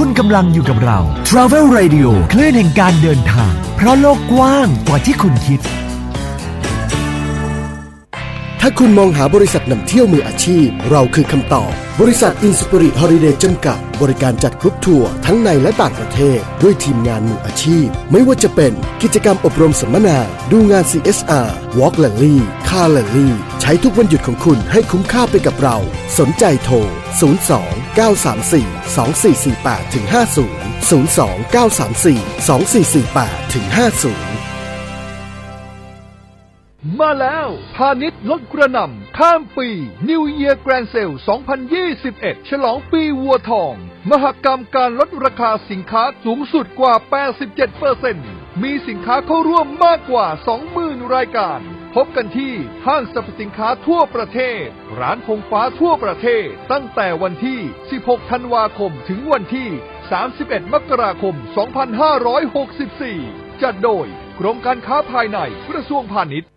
คุณกำลังอยู่กับเรา Travel Radio คลื่อนแห่งการเดินทาง เพราะโลกกว้างกว่าที่คุณคิด ถ้าคุณมองหาบริษัทนำเที่ยวมืออาชีพ เราคือคำตอบ บริษัท Inspirit Holiday จำกัด บริการจัดกรุ๊ปทัวร์ทั้งในและต่างประเทศ ด้วยทีมงานมืออาชีพ ไม่ว่าจะเป็นกิจกรรมอบรมสัมมนา ดูงาน CSR Walk Rally Car Rally ใช้ทุกวันหยุดของคุณให้คุ้มค่าไปกับเรา สนใจโทร 02 934 2448ถึง50 02 934 2448ถึง50 มาแล้ว พาณิชย์ลดกระนำข้ามปี New Year Grand Sale 2021 ฉลองปีวัวทอง มหกรรมการลดราคาสินค้าสูงสุดกว่า 87%มีสินค้าเข้าร่วมมากกว่า 20,000 รายการ พบกันที่ห้างสรรพสินค้าทั่วประเทศ ร้านธงฟ้าทั่วประเทศ ตั้งแต่วันที่ 16 ธันวาคม ถึงวันที่ 31 มกราคม 2564 จัดโดยกรมการค้าภายในกระทรวงพาณิชย์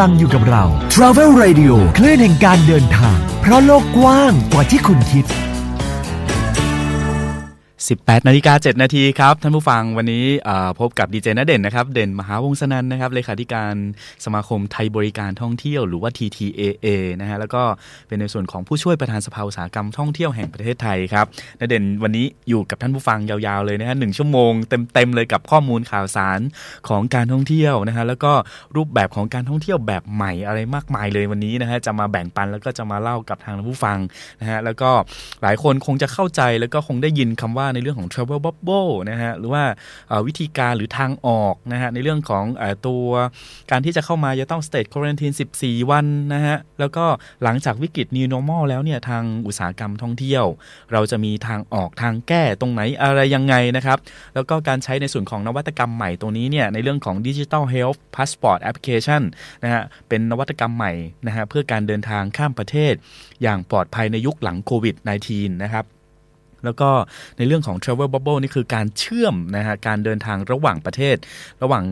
ลังอยู่กับเรา Travel Radio คลื่นแห่งการเดินทาง เพราะโลกกว้างกว่าที่คุณคิด 18นาฬิกา7นาทีครับ ท่านผู้ฟังวันนี้พบกับดีเจนเด่นนะครับ เด่นมหาวงศนันนะครับเลขาธิการสมาคมไทยบริการท่องเที่ยวหรือว่า TTAA นะฮะแล้วก็เป็นในส่วนของผู้ช่วยประธานสภาอุตสาหกรรมท่องเที่ยวแห่งประเทศไทยครับนเด่นวันนี้อยู่กับท่านผู้ฟังยาวๆเลยนะฮะหนึ่งชั่วโมงเต็มๆเลยกับข้อมูลข่าวสารของการท่องเที่ยวนะฮะแล้วก็รูปแบบของการท่องเที่ยวแบบใหม่อะไรมากมายเลยวันนี้นะฮะจะมาแบ่งปันแล้วก็จะมาเล่ากับทางผู้ฟังนะฮะแล้วก็หลายคนคงจะเข้าใจแล้วก็คงได้ยินคำว่าในเรื่องของ travel bubble นะฮะหรือว่าวิธีการหรือทางออกนะฮะในเรื่องของตัวการที่จะเข้ามาจะต้อง state quarantine 14 วันนะฮะแล้วก็หลังจากวิกฤต new normal แล้วเนี่ยทางอุตสาหกรรมท่องเที่ยว เราจะมีทางออกทางแก้ตรงไหนอะไรยังไงนะครับ แล้วก็การใช้ในส่วนของนวัตกรรมใหม่ตรงนี้เนี่ยในเรื่องของ digital health passport application นะฮะเป็นนวัตกรรมใหม่นะฮะเพื่อการเดินทางข้ามประเทศ อย่างปลอดภัยในยุคหลังโควิด -19 นะครับ แล้วก็ในเรื่องของ Travel Bubble นี่คือการเชื่อมนะฮะการเดินทางระหว่างประเทศ ระหว่าง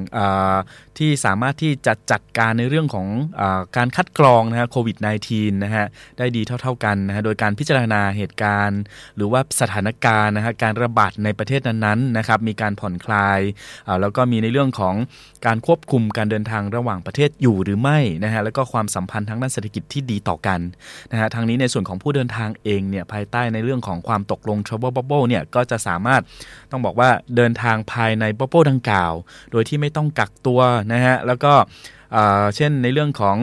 ที่สามารถที่จะจัดการในเรื่องของอการคัดกรองนะฮะโควิด -19 นะฮะได้ดีเท่า ๆกันนะฮะโดยการพิจารณาเหตุการณ์ หรือว่าสถานการณ์นะฮะการระบาดในประเทศนั้นๆนะครับมีการผ่อนคลายแล้วก็มีในเรื่องของการควบคุมการเดินทางระหว่างประเทศอยู่หรือไม่นะฮะแล้วก็ความสัมพันธ์ทางด้านเศรษฐกิจที่ดีต่อกันนะฮะทางนี้ในส่วนของผู้เดินทางเองเนี่ยภายใต้ในเรื่องของความตกลง Travel Bubble เนี่ยก็จะสามารถต้องบอกว่าเดินทางภายใน Bubble ดังกล่าว โดยที่ไม่ต้องกักตัวนะฮะแล้วก็เช่นในเรื่องของ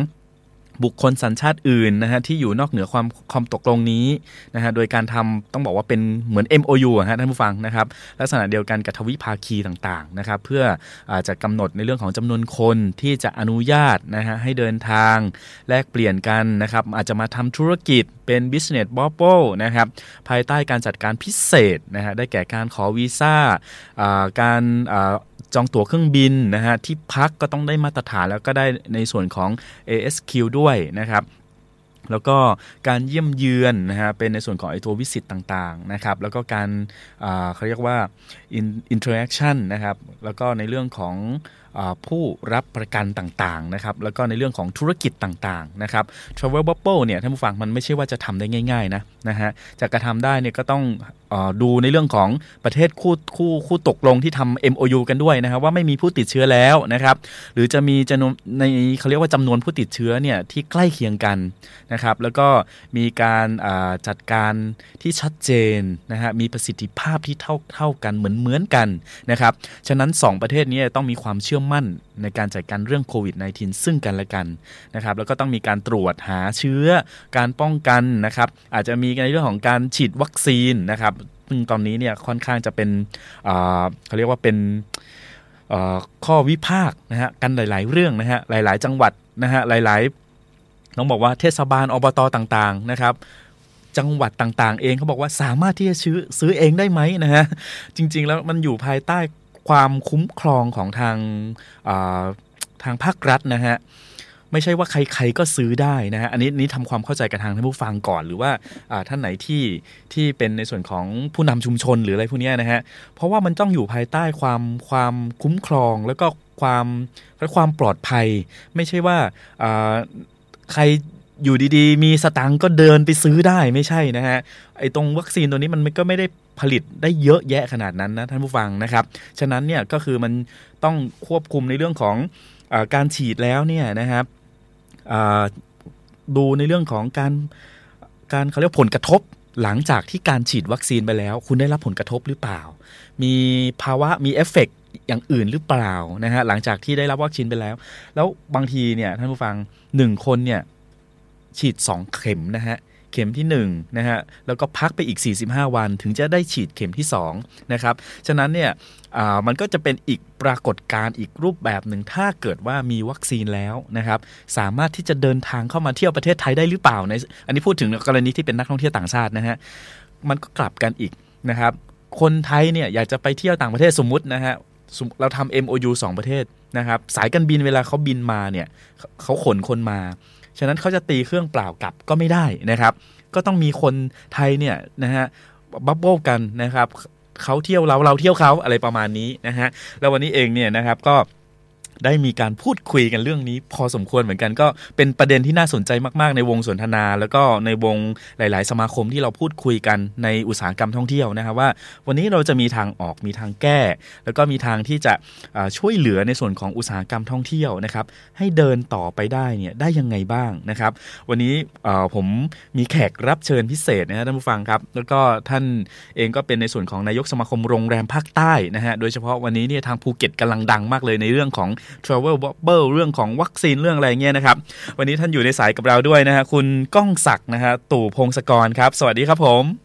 บุคคลสัญชาติอื่นนะฮะที่อยู่นอกเหนือความความตกลงนี้นะฮะโดยการทำต้องบอกว่าเป็นเหมือน MOU ฮะท่านผู้ฟังนะครับลักษณะเดียวกันกับทวิภาคีต่างๆนะครับเพื่ออาจจะกำหนดในเรื่องของจำนวนคนที่จะอนุญาตนะฮะให้เดินทางแลกเปลี่ยนกันนะครับอาจจะมาทำธุรกิจเป็น business bubble นะครับภายใต้การจัดการพิเศษนะฮะได้แก่การขอวีซ่าการจองตั๋วเครื่องบินนะฮะที่พักก็ต้องได้มาตรฐานแล้วก็ได้ในส่วนของ ASQ ด้วยนะครับแล้วก็การเยี่ยมเยือนนะฮะเป็นในส่วนของไอตัววิสิตต่างๆนะครับแล้วก็การเขาเรียกว่า interaction นะครับแล้วก็ในเรื่องของ ผู้รับประกันต่างๆนะครับแล้วก็ในเรื่องของธุรกิจต่างๆนะครับ Travel Bubble เนี่ยท่านผู้ฟังมันไม่ใช่ว่าจะทำได้ง่ายๆนะนะฮะจะกระทำได้เนี่ยก็ต้องดูในเรื่องของประเทศคู่คู่คู่ตกลงที่ทำ MOU กันด้วยนะครับว่าไม่มีผู้ติดเชื้อแล้วนะครับหรือจะมีจำนวนในเขาเรียกว่าจำนวนผู้ติดเชื้อเนี่ยที่ใกล้เคียงกันนะครับแล้วก็มีการจัดการที่ชัดเจนนะฮะมีประสิทธิภาพที่เท่าเท่ากันเหมือนเหมือนกันนะครับฉะนั้น 2 ประเทศนี้ต้องมีความเชื่อมั่น ในการจัดการเรื่องโควิด -19 ซึ่งกันและกันนะครับแล้วก็ต้องมีการตรวจหาเชื้อการป้องกันนะครับ อาจจะมีในเรื่องของการฉีดวัคซีนนะครับซึ่งตอนนี้เนี่ยค่อนข้างจะเป็นเขาเรียกว่าเป็นข้อวิพากษ์นะฮะกันหลาย ๆ เรื่องนะฮะหลาย ๆ จังหวัดนะฮะหลายๆต้องบอกว่าเทศบาลอบตต่าง ๆ นะครับจังหวัดต่าง ๆ เองเขาบอกว่าสามารถที่จะซื้อซื้อเองได้ไหมนะฮะจริง ๆ แล้วมันอยู่ภายใต้ ความคุ้มครองของทางทางภาครัฐนะฮะไม่ใช่ว่าใครๆก็ซื้อได้นะฮะอันนี้นี้ทำความเข้าใจกับทางท่านผู้ฟังก่อน หรือว่าท่านไหนที่ที่เป็นในส่วนของผู้นำชุมชนหรืออะไรพวกนี้นะฮะเพราะว่ามันต้องอยู่ภายใต้ความความคุ้มครองแล้วก็ความและความปลอดภัย ไม่ใช่ว่าใครอยู่ดีๆ มีสตังก็เดินไปซื้อได้ไม่ใช่นะฮะไอ้ตรงวัคซีนตัวนี้มันก็ไม่ได้ ผลิตได้เยอะแยะขนาดนั้นนะท่านผู้ฟังนะครับ ฉะนั้นเนี่ยก็คือมันต้องควบคุมในเรื่องของอการฉีดแล้วเนี่ยนะครับดูในเรื่องของการการเขาเรียกผลกระทบหลังจากที่การฉีดวัคซีนไปแล้ว คุณได้รับผลกระทบหรือเปล่า มีภาวะมีเอฟเฟกอย่างอื่นหรือเปล่านะฮะหลังจากที่ได้รับวัคซีนไปแล้ว แล้วบางทีเนี่ยท่านผู้ฟังหนึ่งคนเนี่ยฉีดสองเข็มนะฮะ เข็มที่1นะฮะแล้วก็พักไปอีก 45 วันถึงจะได้ฉีดเข็มที่2นะครับฉะนั้นเนี่ยมันก็จะเป็นอีกปรากฏการณ์อีกรูปแบบหนึ่งถ้าเกิดว่ามีวัคซีนแล้วนะครับสามารถที่จะเดินทางเข้ามาเที่ยวประเทศไทยได้หรือเปล่าในอันนี้พูดถึงกรณีที่เป็นนักท่องเที่ยวต่างชาตินะฮะมันก็กลับกันอีกนะครับคนไทยเนี่ยอยากจะไปเที่ยวต่างประเทศสมมุตินะฮะเราทำ MOU 2 ประเทศนะครับสายการบินเวลาเขาบินมาเนี่ยเขาขนคนมา ฉะนั้นเขาจะตีเครื่องเปล่ากลับก็ไม่ได้นะครับ ก็ต้องมีคนไทยเนี่ยนะฮะบับเบิลกันนะครับเขาเที่ยวเราเราเที่ยวเขาอะไรประมาณนี้นะฮะแล้ววันนี้เองเนี่ยนะครับก็ ได้มีการพูดคุยกันเรื่องนี้ พอสมควรเหมือนกันก็เป็นประเด็นที่น่าสนใจมากๆ ในวงสนทนา แล้วก็ในวงหลาย ๆ สมาคมที่เราพูดคุยกันในอุตสาหกรรมท่องเที่ยวนะครับว่า วันนี้เราจะมีทางออกมีทางแก้ แล้วก็มีทางที่จะช่วยเหลือในส่วนของอุตสาหกรรมท่องเที่ยวนะครับให้เดินต่อไปได้เนี่ยได้ยังไงบ้างนะครับ วันนี้ผมมีแขกรับเชิญพิเศษนะฮะท่านผู้ฟังครับ แล้วก็ท่านเองก็เป็นในส่วนของนายกสมาคมโรงแรมภาคใต้นะฮะโดยเฉพาะวันนี้เนี่ยทางภูเก็ตกำลังดังมากเลยในเรื่องของ Travel Bubble เรื่องของวัคซีนเรื่องอะไรเงี้ยนะครับ วันนี้ท่านอยู่ในสายกับเราด้วยนะฮะคุณก้องศักดิ์นะฮะตู่พงศกรครับ สวัสดีครับผม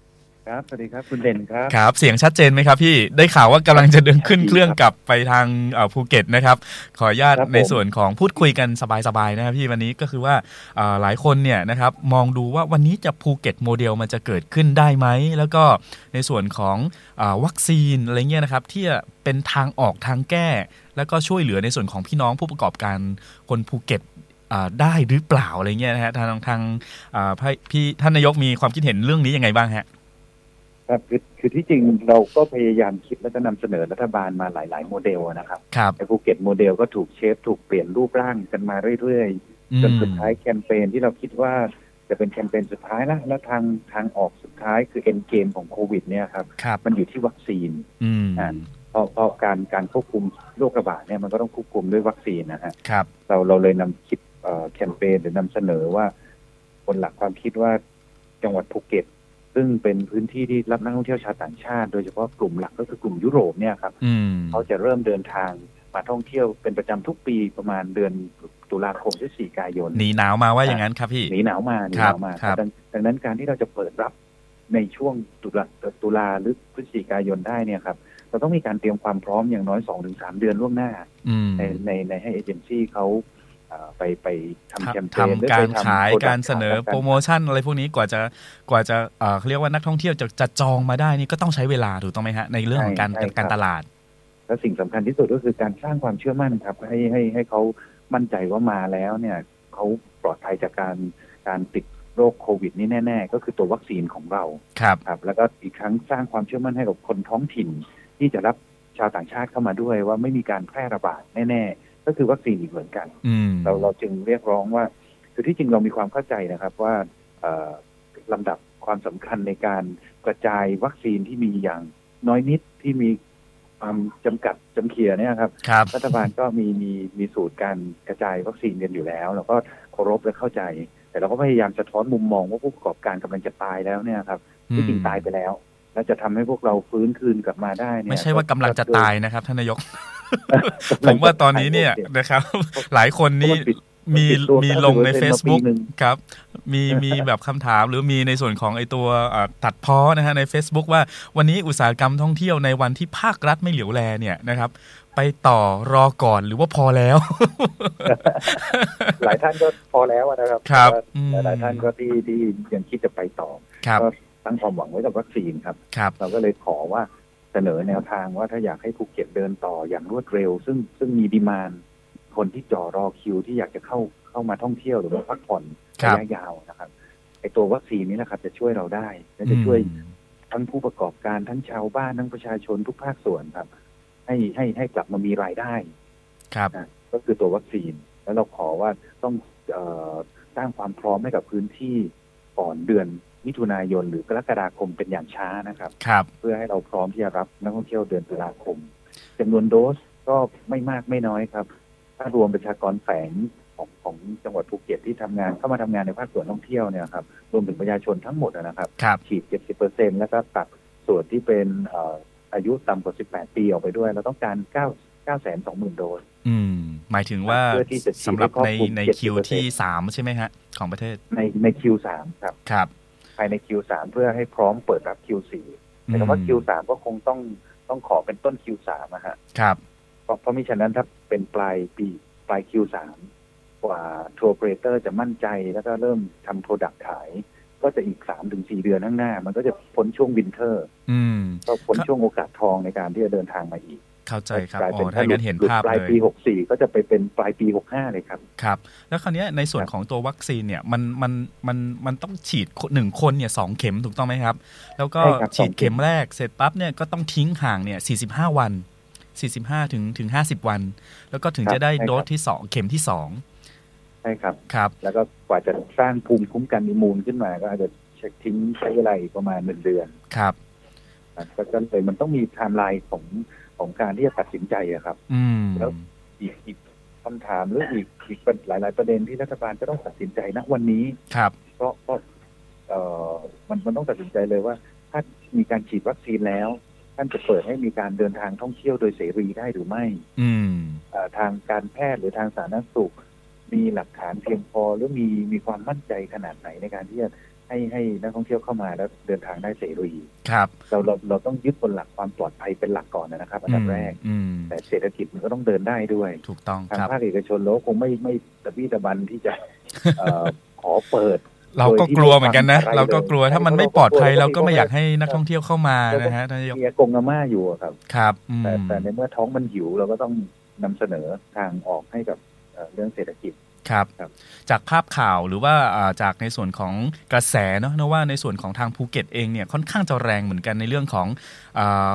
ครับสวัสดีครับคุณเด่นครับครับ เสียงชัดเจนไหมครับพี่ได้ข่าวว่ากำลังจะเดินขึ้นเครื่องกลับไปทางเอ่อภูเก็ตนะครับ ขออนุญาตครับผมในส่วนของพูดคุยกันสบายๆนะครับพี่วันนี้ก็คือว่าเอ่อหลายคนเนี่ยนะครับมองดูว่าวันนี้จะภูเก็ตโมเดลมันจะเกิดขึ้นได้ไหม แล้วก็ในส่วนของเออวัคซีนอะไรเงี้ยนะครับที่จะเป็นทางออกทางแก้ แล้วก็ช่วยเหลือในส่วนของพี่น้องผู้ประกอบการคนภูเก็ตอ่าได้หรือเปล่าอะไรเงี้ยนะฮะทางทางอ่าพี่พี่ท่านนายกมีความคิดเห็นเรื่องนี้ยังไงบ้างฮะ ครับคือคือที่จริงเราก็พยายามคิดและจะนำเสนอรัฐบาลมาหลาย ๆ โมเดลนะครับครับในภูเก็ตโมเดลก็ถูก shape ถูกเปลี่ยนรูปร่างกันมาเรื่อยอืๆมจนสุดท้ายแคมเปญที่เราคิดว่าจะเป็นแคมเปญสุดท้ายแล้วแล้วทางทางออกสุดท้ายคือ end game ของโควิด เนี่ยครับครับมันอยู่ที่วัคซีนอืมอ่าเพราะเพราะการการควบคุมโรคระบาดเนี่ยมันก็ต้องควบคุมด้วยวัคซีนนะฮะครับเราเราเลยนำคิดเอ่อแคมเปญหรือนำเสนอว่าบนหลักความคิดว่าจังหวัดภูเก็ต ซึ่งเป็นพื้นที่ที่รับนักท่องเที่ยวชาวต่างชาติ โดยเฉพาะกลุ่มหลักก็คือกลุ่มยุโรปเนี่ยครับอืมเขาจะเริ่มเดินทางมาท่องเที่ยวเป็นประจำทุกปีประมาณเดือนตุลาคมพฤศจิกายนหนีหนาวมาว่าอย่างนั้นครับพี่หนีหนาวมาหนีครัหบนาวมาครับดังดังนั้นการที่เราจะเปิดรับในช่วงตุลาตุลาหรือพฤศจิกายนได้เนี่ยครับเราต้องมีการเตรียมความพร้อมอย่างน้อยสองถึงสามเดือนล่วงหน้าอืมในในในให้เอเจนซี่เขาเอ่อ ไปไปทำแคมเปญหรือทำไปการทำขาย product การเสนอขายโปรโมชั่นอะไรพวกนี้กว่าจะกว่าจะเอ่อเขาเรียกว่านักท่องเที่ยวจะจะจองมาได้นี่ก็ต้องใช้เวลาถูกต้องไหมฮะในเรื่องของการใช่ใช่ครับการตลาด และสิ่งสำคัญที่สุดก็คือการสร้างความเชื่อมั่นครับ ให้ให้ให้เขามั่นใจว่ามาแล้วเนี่ยเขาปลอดภัยจากการการติดโรคโควิดนี่แน่ ๆ ก็คือตัววัคซีนของเราครับครับ แล้วก็อีกครั้งสร้างความเชื่อมั่นให้กับคนท้องถิ่น ที่จะรับชาวต่างชาติเข้ามาด้วยว่าไม่มีการแพร่ระบาดแน่ ๆ ก็คือวัคซีนอีกเหมือนกันอืมเราเราจึงเรียกร้องว่า คือที่จริงเรามีความเข้าใจนะครับว่าเอ่อลำดับความสำคัญในการกระจายวัคซีนที่มีอย่างน้อยนิดที่มีความจำกัดจำเขียเนี่ยครับครับรัฐบาลก็มีมีมีสูตรการกระจายวัคซีนกันอยู่แล้ว แล้วก็เคารพและเข้าใจ แต่เราก็พยายามสะท้อนมุมมองว่าผู้ประกอบการกำลังจะตายแล้วเนี่ยครับที่จริงตายไปแล้ว แล้วจะทำให้พวกเราฟื้นคืนกลับมาได้เนี่ยไม่ใช่ว่ากำลังจะตายนะครับท่านนายกกำ ผลังมว่าตอนนี้เนี่ยจะตายนะครับ หลายคนนี่เพราะมันปิดมีปิดตัวมี90%ลงในมาปี Facebook หนึ่งครับ มีมีแบบคำถามหรือมีในส่วนของไอตัวเอ่อตัดเพ้อนะฮะใน Facebook ว่าวันนี้อุตสาหกรรมท่องเที่ยวในวันที่ภาครัฐไม่เหลียวแลเนี่ยนะครับ ไปต่อรอก่อนหรือว่าพอแล้ว หลายท่านก็พอแล้วนะครับครับแต่ว่าอืมหลายท่านก็ที่ที่ยังคิดจะไปต่อครับก็ตั้งความหวังไว้กับวัคซีนครับครับเราก็เลยขอว่า เสนอแนวทางว่าถ้าอยากให้ภูเก็ตเดินต่ออย่างรวดเร็ว ซึ่งซึ่งมี demandคนที่จ่อรอคิวที่อยากจะเข้าเข้ามาท่องเที่ยวหรือว่าพักผ่อนครัระบยะยาวนะครับไอตัววัคซีนนี้แหละครับ จะช่วยเราได้และจะช่วยอืมทั้งผู้ประกอบการทั้งชาวบ้านทั้งประชาชนทุกภาคส่วนครับ ให้ให้ให้กลับมามีรายได้ครับนะก็คือตัววัคซีน แล้วเราขอว่าต้องเออสร้างความพร้อมให้กับพื้นที่ก่อนเดือน มิถุนายนหรือกรกฎาคมเป็นอย่างช้านะครับ ครับ เพื่อให้เราพร้อมที่จะรับนักท่องเที่ยวเดือนตุลาคมจำนวนโดสก็ไม่มากไม่น้อยครับ ถ้ารวมประชากรแฝงของของจังหวัดภูเก็ตที่ทำงานเข้ามาทำงานในภาคส่วนท่องเที่ยวเนี่ยครับรวมถึงประชาชนทั้งหมดนะครับครับฉีด70เปอร์เซ็นแล้วก็ตัดส่วนที่เป็นเอ่ออายุต่ำกว่า18ปีออกไปด้วยเราต้องการ9 9 2 0 0 0 0โดสอืม หมายถึงว่าเพื่อที่จะฉีดสำหรับให้ครอบในคลุมใน70%คิวที่สามใช่ไหมฮะของประเทศในใน Q3 ครับครับภายใน Q3 เพื่อให้พร้อมเปิดรับ Q4 แต่คำว่า Q3 ก็คงต้องต้องขอเป็นต้น Q3 นะฮะครับเพราะเพราะมิฉะนั้นถ้าเป็นปลายปีปลาย Q3 กว่า tour operator จะมั่นใจแล้วก็เริ่มทำ product ขาย ก็จะอีกสามถึงสี่เดือนข้างหน้า มันก็จะพ้นช่วง winter อืมก็พ้นครับช่วงโอกาสทองในการที่จะเดินทางมาอีก เข้าใจครับกลายอ๋เป็นอถ้างั้นเห็นหลุดภาพปลายเลยปี 64 ก็จะไปเป็นปลายปี 65 เลยครับ ครับ แล้วคราวเนี้ยในส่วนครับของตัววัคซีนเนี่ยมันมันมันมันต้องฉีดหนึ่งคนเนี่ยสองเข็มถูกต้องไหมครับ แล้วก็ใช่ครับฉีดสองเข็เข็มแรกเสร็จปั๊บเนี่ยก็ต้องทิ้งห่างเนี่ย 45 วัน 45 ถึงถึง 50 วัน แล้วก็ถึงครับจะได้ใช่ครับโดสที่ 2 เข็มที่ใช่ครับ2ครับ แล้วก็กว่าจะสร้างภูมิคุ้มกัน immune ขึ้นมาก็อาจจะเช็คทิ้งใช้เวลาอีกประมาณหนึ่งเดือนครับครับก็ก็เลยมันต้องมีไทม์ไลน์ของ ของการที่จะตัดสินใจอะครับ อืมแล้วอีกอีกคำถามหรืออีกอีกหลาย ๆ ประเด็นที่รัฐบาลจะต้องตัดสินใจณวันนี้ ครับ เพราะเพราะเอ่อมันมันต้องตัดสินใจเลยว่า ถ้ามีการฉีดวัคซีนแล้ว ท่านจะเปิดให้มีการเดินทางท่องเที่ยวโดยเสรีได้หรือไม่อืม เอ่อทางการแพทย์หรือทางสาธารณสุข มีหลักฐานเพียงพอหรือมีมีความมั่นใจขนาดไหนในการที่จะ ให้ให้นักท่องเที่ยวเข้ามาแล้วเดินทางได้เสรีครับ เราเราเราต้องยึดบนหลักความปลอดภัยเป็นหลักก่อนนะครับอันดับแรกอืมแต่เศรษฐกิจมันก็ต้องเดินได้ด้วย ถูกต้องทางครับภาคเอกชนเราก็คงไม่ไม่ตะบี้ตะบันที่จะเอ่อขอเปิดเราก็กลัวเหมือนกันนะโดยที่ไม่เราก็กลัวทำอะไรเลยถ้ามันไม่ปลอดภัยเราก็เราก็ไม่กลัวอยากให้นักท่องเที่ยวเข้ามานะฮะท่านนายกมีอากงอาม่าอยู่อะครับ ครับอืมแต่แต่ในเมื่อท้องมันหิวเราก็ต้องนำเสนอทางออกให้กับเอ่อเรื่องเศรษฐกิจ ครับครับ จากภาพข่าวหรือว่าอ่าจากในส่วนของกระแสเนาะนะว่าในส่วนของทางภูเก็ตเองเนี่ยค่อนข้างจะแรงเหมือนกันในเรื่องของอา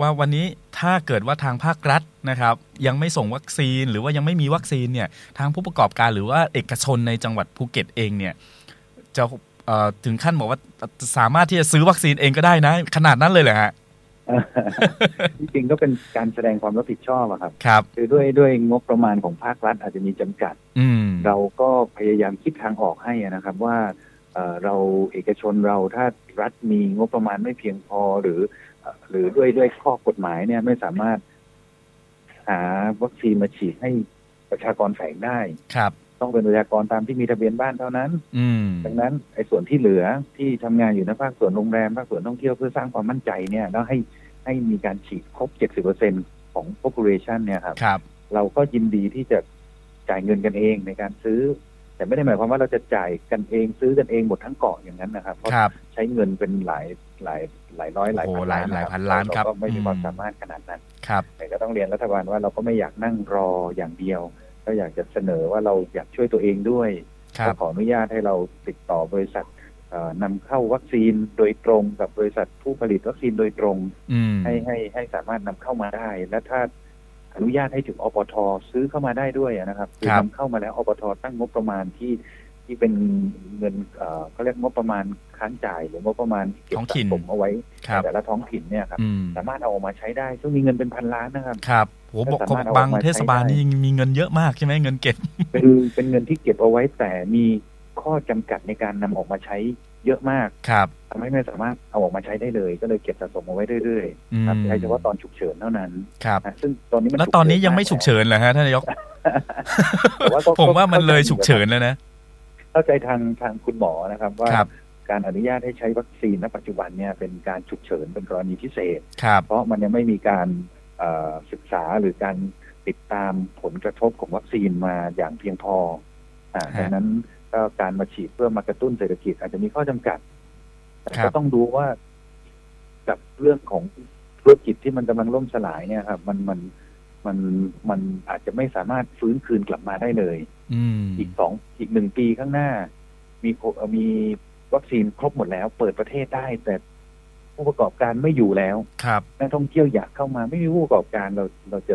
ว่าวันนี้ถ้าเกิดว่าทางภาครัฐนะครับ ยังไม่ส่งวัคซีนหรือว่ายังไม่มีวัคซีนเนี่ยทางผู้ประกอบการหรือว่าเอกชนในจังหวัดภูเก็ตเองเนี่ยจะเอ่อถึงขั้นบอกว่าสามารถที่จะซื้อวัคซีนเองก็ได้นะ ขนาดนั้นเลยเหรอฮะ จริงๆก็เป็นการแสดงความรับผิดชอบอะครับ ครับ คือด้วยด้วยงบประมาณของภาครัฐอาจจะมีจำกัด อืมเราก็พยายามคิดทางออกให้นะครับว่าเอ่อเราเอกชนเราถ้ารัฐมีงบประมาณไม่เพียงพอหรือเอ่อหรือด้วยด้วยข้อกฎหมายเนี่ยไม่สามารถหาวัคซีนมาฉีดให้ประชากรแฝงได้ ครับ ต้องเป็นประชากรตามที่มีทะเบียนบ้านเท่านั้น อืมดังนั้นไอ้ส่วนที่เหลือที่ทำงานอยู่ในภาคส่วนโรงแรมภาคส่วนท่องเที่ยวเพื่อสร้างความมั่นใจเนี่ยแล้วให้ให้มีการฉีดครบ 70%ของ population เนี่ยครับครับ เราก็ยินดีที่จะจ่ายเงินกันเองในการซื้อ แต่ไม่ได้หมายความว่าเราจะจ่ายกันเองซื้อกันเองหมดทั้งเกาะอย่างนั้นนะครับ เพราะครับ ใช้เงินเป็นหลายหลายหลายร้อยหลายโอ้พันหลายล้านหลายะพันล้านครับเก็ไม่มีความอืม สามารถขนาดนั้น ครับ แต่ก็ต้องเรียนรัฐบาลว่าเราก็ไม่อยากนั่งรออย่างเดียว ก็อยากจะเสนอว่าเราอยากช่วยตัวเองด้วยครัก็บขออนุญาตให้เราติดต่อบริษัทเอ่อนำเข้าวัคซีนโดยตรงกับบริษัทผู้ผลิตวัคซีนโดยตรงอืมให้ให้ให้สามารถนำเข้ามาได้ และถ้าอนุญาตให้ถึงอปทซื้อเข้ามาได้ด้วยนะครับคือนำเข้ามาแล้วอปทตั้งงบประมาณที่ ที่เป็นเงินเอ่อเขาเรียกงบประมาณค้างจ่ายหรืองบประมาณเก็บท้องสะถิ่นสมเอาไว้ครับในแต่ละท้องถิ่นเนี่ยครับอืมสามารถเอาออกมาใช้ได้ซึ่งมีเงินเป็นพันล้านนะครับครับโหบอกก็สามารถเอาบางออกมาเทศบาลใช้ได้นี่มีเงินเยอะมากใช่ไหมเงินเก็บ เป็นเป็นเงินที่เก็บเอาไว้ แต่มีข้อจำกัดในการนำออกมาใช้เยอะมากครับทำให้ไม่สามารถเอาออกมาใช้ได้เลย ก็เลยเก็บสะสมเอาไว้เรื่อยอืๆมครับใช้เฉพาะตอนฉุกเฉินเท่านั้นครับนะซึ่งตอนนี้มันแล้วตอนนี้ยังไม่ฉุกเฉินเหรอฮะท่านนายกแต่ว่าก็ผมว่ามันเลยข้ใจฉุกเฉินแล้วนะ เข้าใจทางทางคุณหมอนะครับว่าครับ การอนุญาตให้ใช้วัคซีนณปัจจุบันเนี่ยเป็นการฉุกเฉินเป็นกรณีพิเศษ ครับ เพราะมันยังไม่มีการเอ่อศึกษาหรือการติดตามผลกระทบของวัคซีนมาอย่างเพียงพออ่าฮะดังนั้นก็การมาฉีดเพื่อมากระตุ้นเศรษฐกิจอาจจะมีข้อจำกัด แต่ครัก็บ ต้องดูว่ากับเรื่องของธุรกิจที่มันกำลังล่มสลายเนี่ยครับ มันมัน มันมันอาจจะไม่สามารถฟื้นคืนกลับมาได้เลยอืมอีกสองอีกหนึ่งปีข้างหน้า มีโคเอ่อมีวัคซีนครบหมดแล้ว เปิดประเทศได้ แต่ผู้ประกอบการไม่อยู่แล้ว ครับนักท่องเที่ยวอยากเข้ามาไม่มีผู้ประกอบการเราเราจะ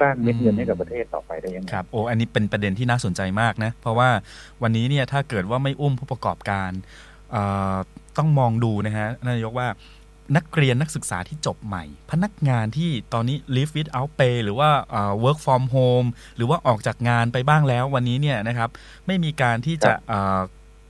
สร้างเม็ดเงิอืนมให้กับประเทศต่อไปได้ยังไงครับโอ้อันนี้เป็นประเด็นที่น่าสนใจมากนะ เพราะว่าวันนี้เนี่ยถ้าเกิดว่าไม่อุ้มผู้ประกอบการเอ่อต้องมองดูนะฮะนายกว่า นักเรียนนักศึกษาที่จบใหม่ พนักงานที่ตอนนี้ live without pay หรือว่าเอ่อ work from home หรือว่าออกจากงานไปบ้างแล้ววันนี้เนี่ยนะครับ ไม่มีการที่จะเอ่อ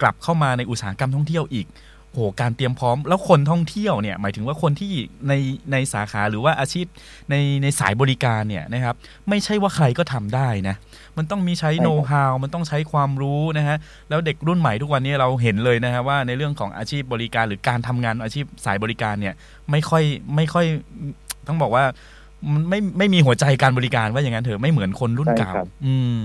กลับเข้ามาในอุตสาหกรรมท่องเที่ยวอีกโหการเตรียมพร้อมแล้วคนท่องเที่ยวเนี่ยหมายถึงว่าคนที่ในในสาขาหรือว่าอาชีพในในสายบริการเนี่ยนะครับ ไม่ใช่ว่าใครก็ทำได้นะ มันต้องมีใช้ใช่ครับโน้ตฮาวมันต้องใช้ความรู้นะฮะแล้วเด็กรุ่นใหม่ทุกวันนี้เราเห็นเลยนะฮะว่าในเรื่องของอาชีพบริการหรือการทำงานอาชีพสายบริการเนี่ยไม่ค่อยไม่ค่อยต้องบอกว่ามันไม่ไม่มีหัวใจการบริการว่าอย่างนั้นเถอะไม่เหมือนคนรุ่นเก่าใช่ครับอืม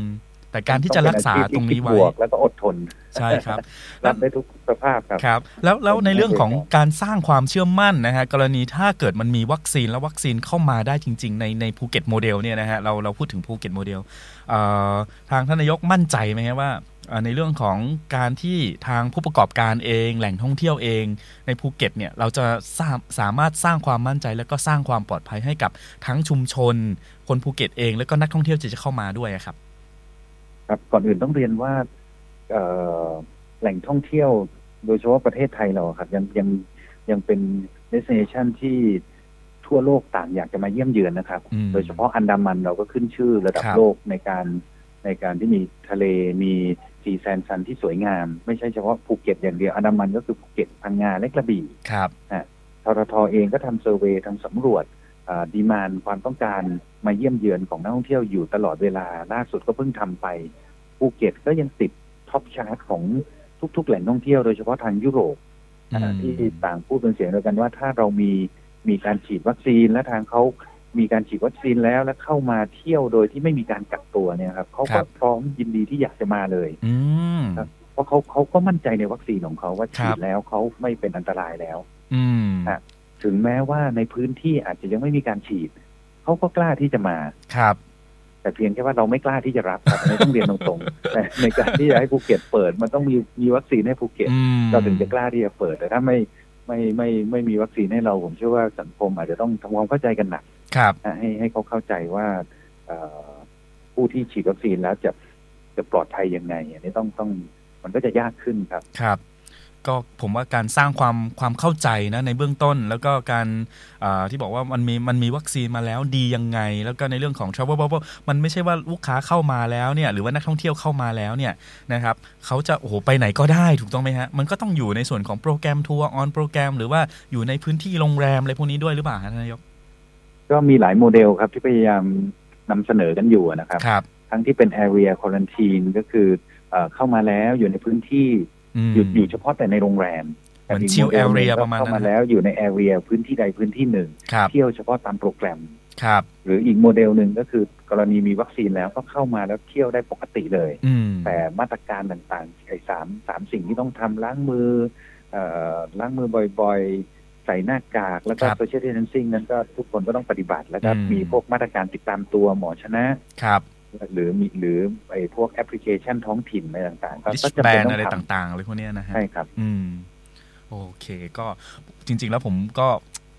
แต่แต่การที่จะรักษาตรงนี้คิดไว้บวกแล้วก็อดทนใช่ครับรับได้ทุกสภาพครับครับ แล้วแล้วผมในเรื่องของไม่เคยการสร้างความเชื่อมั่นนะฮะกรณีถ้าเกิดมันมีวัคซีนแล้ววัคซีนเข้ามาได้จริง ๆ ในในภูเก็ตโมเดลเนี่ยนะฮะเราเราพูดถึงภูเก็ตโมเดลเอ่อทางท่านนายกมั่นใจไหมฮะว่าเอ่อในเรื่องของการที่ทางผู้ประกอบการเอง แหล่งท่องเที่ยวเองในภูเก็ตเนี่ยเราจะสร้างสามารถสร้างความมั่นใจแล้วก็สร้างความปลอดภัยให้กับทั้งชุมชน คนภูเก็ตเอง แล้วก็นักท่องเที่ยวที่จะเข้ามาด้วยอะครับ ครับก่อนอื่นต้องเรียนว่าเอ่อแหล่งท่องเที่ยวโดยเฉพาะประเทศไทยเราครับ ยังยังยังเป็น destination ที่ทั่วโลกต่างอยากจะมาเยี่ยมเยือนนะครับอืมโดยเฉพาะอันดามันเราก็ขึ้นชื่อระดับครับโลกในการในการที่มีทะเลมี sea sand sun ที่สวยงาม ไม่ใช่เฉพาะภูเก็ตอย่างเดียวอันดามันก็คือภูเก็ตพังงาและกระบี่ครับททท.เองก็ทำ survey ทำสำรวจ demand ความต้องการมาเยี่ยมเยือนของนักท่องเที่ยวอยู่ตลอดเวลาล่าสุดก็เพิ่งทำไปภูเก็ตก็ยังติด top chart ของทุก ๆ แหล่งท่องเที่ยวโดยเฉพาะทางยุโรปอืมที่ต่างพูดเป็นเสียงเดียวกันว่าถ้าเรามีมีการฉีดวัคซีนและทางเขามีการฉีดวัคซีนแล้วและเข้ามาเที่ยวโดยที่ไม่มีการกักตัวเนี่ยครับเขาครับก็พร้อมยินดีที่อยากจะมาเลยอืมครับเพราะเขาเขาก็มั่นใจในวัคซีนของเขาว่าครับฉีบดแล้วเขาไม่เป็นอันตรายแล้ว อืมฮะ ถึงแม้ว่าในพื้นที่อาจจะยังไม่มีการฉีดเขาก็กล้าที่จะมาครับ แต่เพียงแค่ว่าเราไม่กล้าที่จะรับครับอันนี้ต้องเรียนตรงๆแต่ในการที่จะให้ภูเก็ตเปิด มันต้องมีมีวัคซีนให้ภูเก็ตอืมเราถึงจะกล้าที่จะเปิด แต่ถ้าไม่ไม่ไม่ไม่มีวัคซีนให้เราผมเชื่อว่าสังคมอาจจะต้องทำความเข้าใจกันหนักครับนะให้ให้เขาเข้าใจว่าเอ่อผู้ที่ฉีดวัคซีนแล้วจะจะปลอดภัยยังไงอันนี้ต้องต้องมันก็จะยากขึ้นครับครับ ก็ผมว่าการสร้างความความเข้าใจนะในเบื้องต้น แล้วก็การอ่าที่บอกว่ามันมีมันมีวัคซีนมาแล้วดียังไง แล้วก็ในเรื่องของ travel bubble มันไม่ใช่ว่าลูกค้าเข้ามาแล้วเนี่ยหรือว่านักท่องเที่ยวเข้ามาแล้วเนี่ยนะครับเขาจะโอ้โหไปไหนก็ได้ถูกต้องไหมฮะมันก็ต้องอยู่ในส่วนของโปรแกรมทัวร์ออนโปรแกรม หรือว่าอยู่ในพื้นที่โรงแรมอะไรพวกนี้ด้วยหรือเปล่าฮะท่านนายกก็มีหลายโมเดลครับที่พยายามนำเสนอกันอยู่นะครับครับทั้งที่เป็น area quarantine ก็คือเอ่อเข้ามาแล้วอยู่ในพื้นที่ อืมอยู่อยู่เฉพาะแต่ในโรงแรมเหมือนแต่ก chill โดลหนึ่ง area ก็ประมาณนั้นเข้ามาแล้วอยู่ใน area พื้นที่ใดพื้นที่หนึ่งครับเที่ยวเฉพาะตามโปรแกรมครับ หรืออีกโมเดลหนึ่งก็คือกรณีมีวัคซีนแล้วก็เข้ามาแล้วเที่ยวได้ปกติเลยอืมแต่มาตรการต่างๆไอ้สามสามสิ่งที่ต้องทำล้างมือเอ่อล้างมือบ่อยๆ ใส่หน้ากากแล้วก็ครับ social distancing นั้นก็ทุกคนก็ต้องปฏิบัติ แล้วก็อืมมีพวกมาตรการติดตามตัวหมอชนะครับ หรือมีหรือไอ้พวกแอปพลิเคชันท้องถิ่นอะไรต่างๆ ก็ดิสก็จะแบเป็นนต้ออะไรงทต่างๆอะไรพวกเนี้ยนะำฮะ ใช่ครับ อืม โอเคก็จริง ๆ แล้วผมก็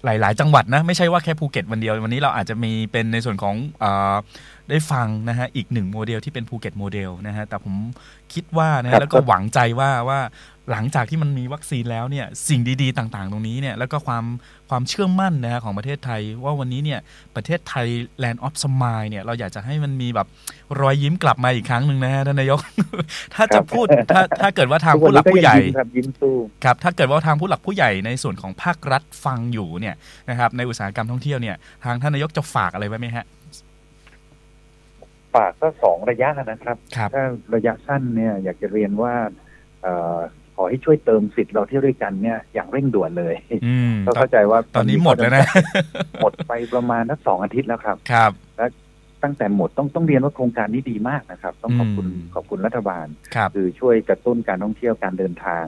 หลาย ๆ จังหวัดนะ ไม่ใช่ว่าแค่ภูเก็ตวันเดียว วันนี้เราอาจจะมีเป็นในส่วนของอาได้ฟังนะฮะอีกหนึ่งโมเดลที่เป็นภูเก็ตโมเดลนะฮะแต่ผมคิดว่านะฮะครัฮะบแล้วก็หวังใจว่าว่า หลังจากที่มันมีวัคซีนแล้วเนี่ยสิ่งดีๆ ต่างๆ ตรงนี้เนี่ยแล้วก็ความความเชื่อมั่นนะฮะของประเทศไทย ว่าวันนี้เนี่ยประเทศไทย Land of Smile เนี่ยเราอยากจะให้มันมีแบบรอยยิ้มกลับมาอีกครั้งหนึ่งนะฮะท่านนายก ถ้าจะพูดถ้าถ้าเกิดว่าทางผู้หลักผู้ใหญ่ทุกวันนี้กก็ผู้ยัใหงยิ้มครับยิ้มสู้ครับถ้าเกิดว่าทางผู้หลักผู้ใหญ่ในส่วนของภาครัฐฟังอยู่เนี่ยนะครับในอุตสาหกรรมท่องเที่ยวเนี่ยทางท่านนายกจะฝากอะไรไว้ไหมฮะฝากก็สองระยะนะครับครับถ้าระยะสั้นเนี่ยอยากจะเรียนว่าเอ่อขอให้ช่วยเติมสิทธิ์เราเที่ยวด้วยกันเนี่ยอย่างเร่งด่วนเลยอืมก็เข้าใจว่าตอนนี้หมดแล้วนะ หมดไปประมาณนักสองอาทิตย์แล้วครับ ครับตั้งแต่หมดต้องต้องเรียนว่าโครงการนี้ดีมากนะครับ ต้องขอบคุณอืมขอบคุณรัฐบาลครับคือช่วยกระตุ้นการท่องเที่ยวการเดินทาง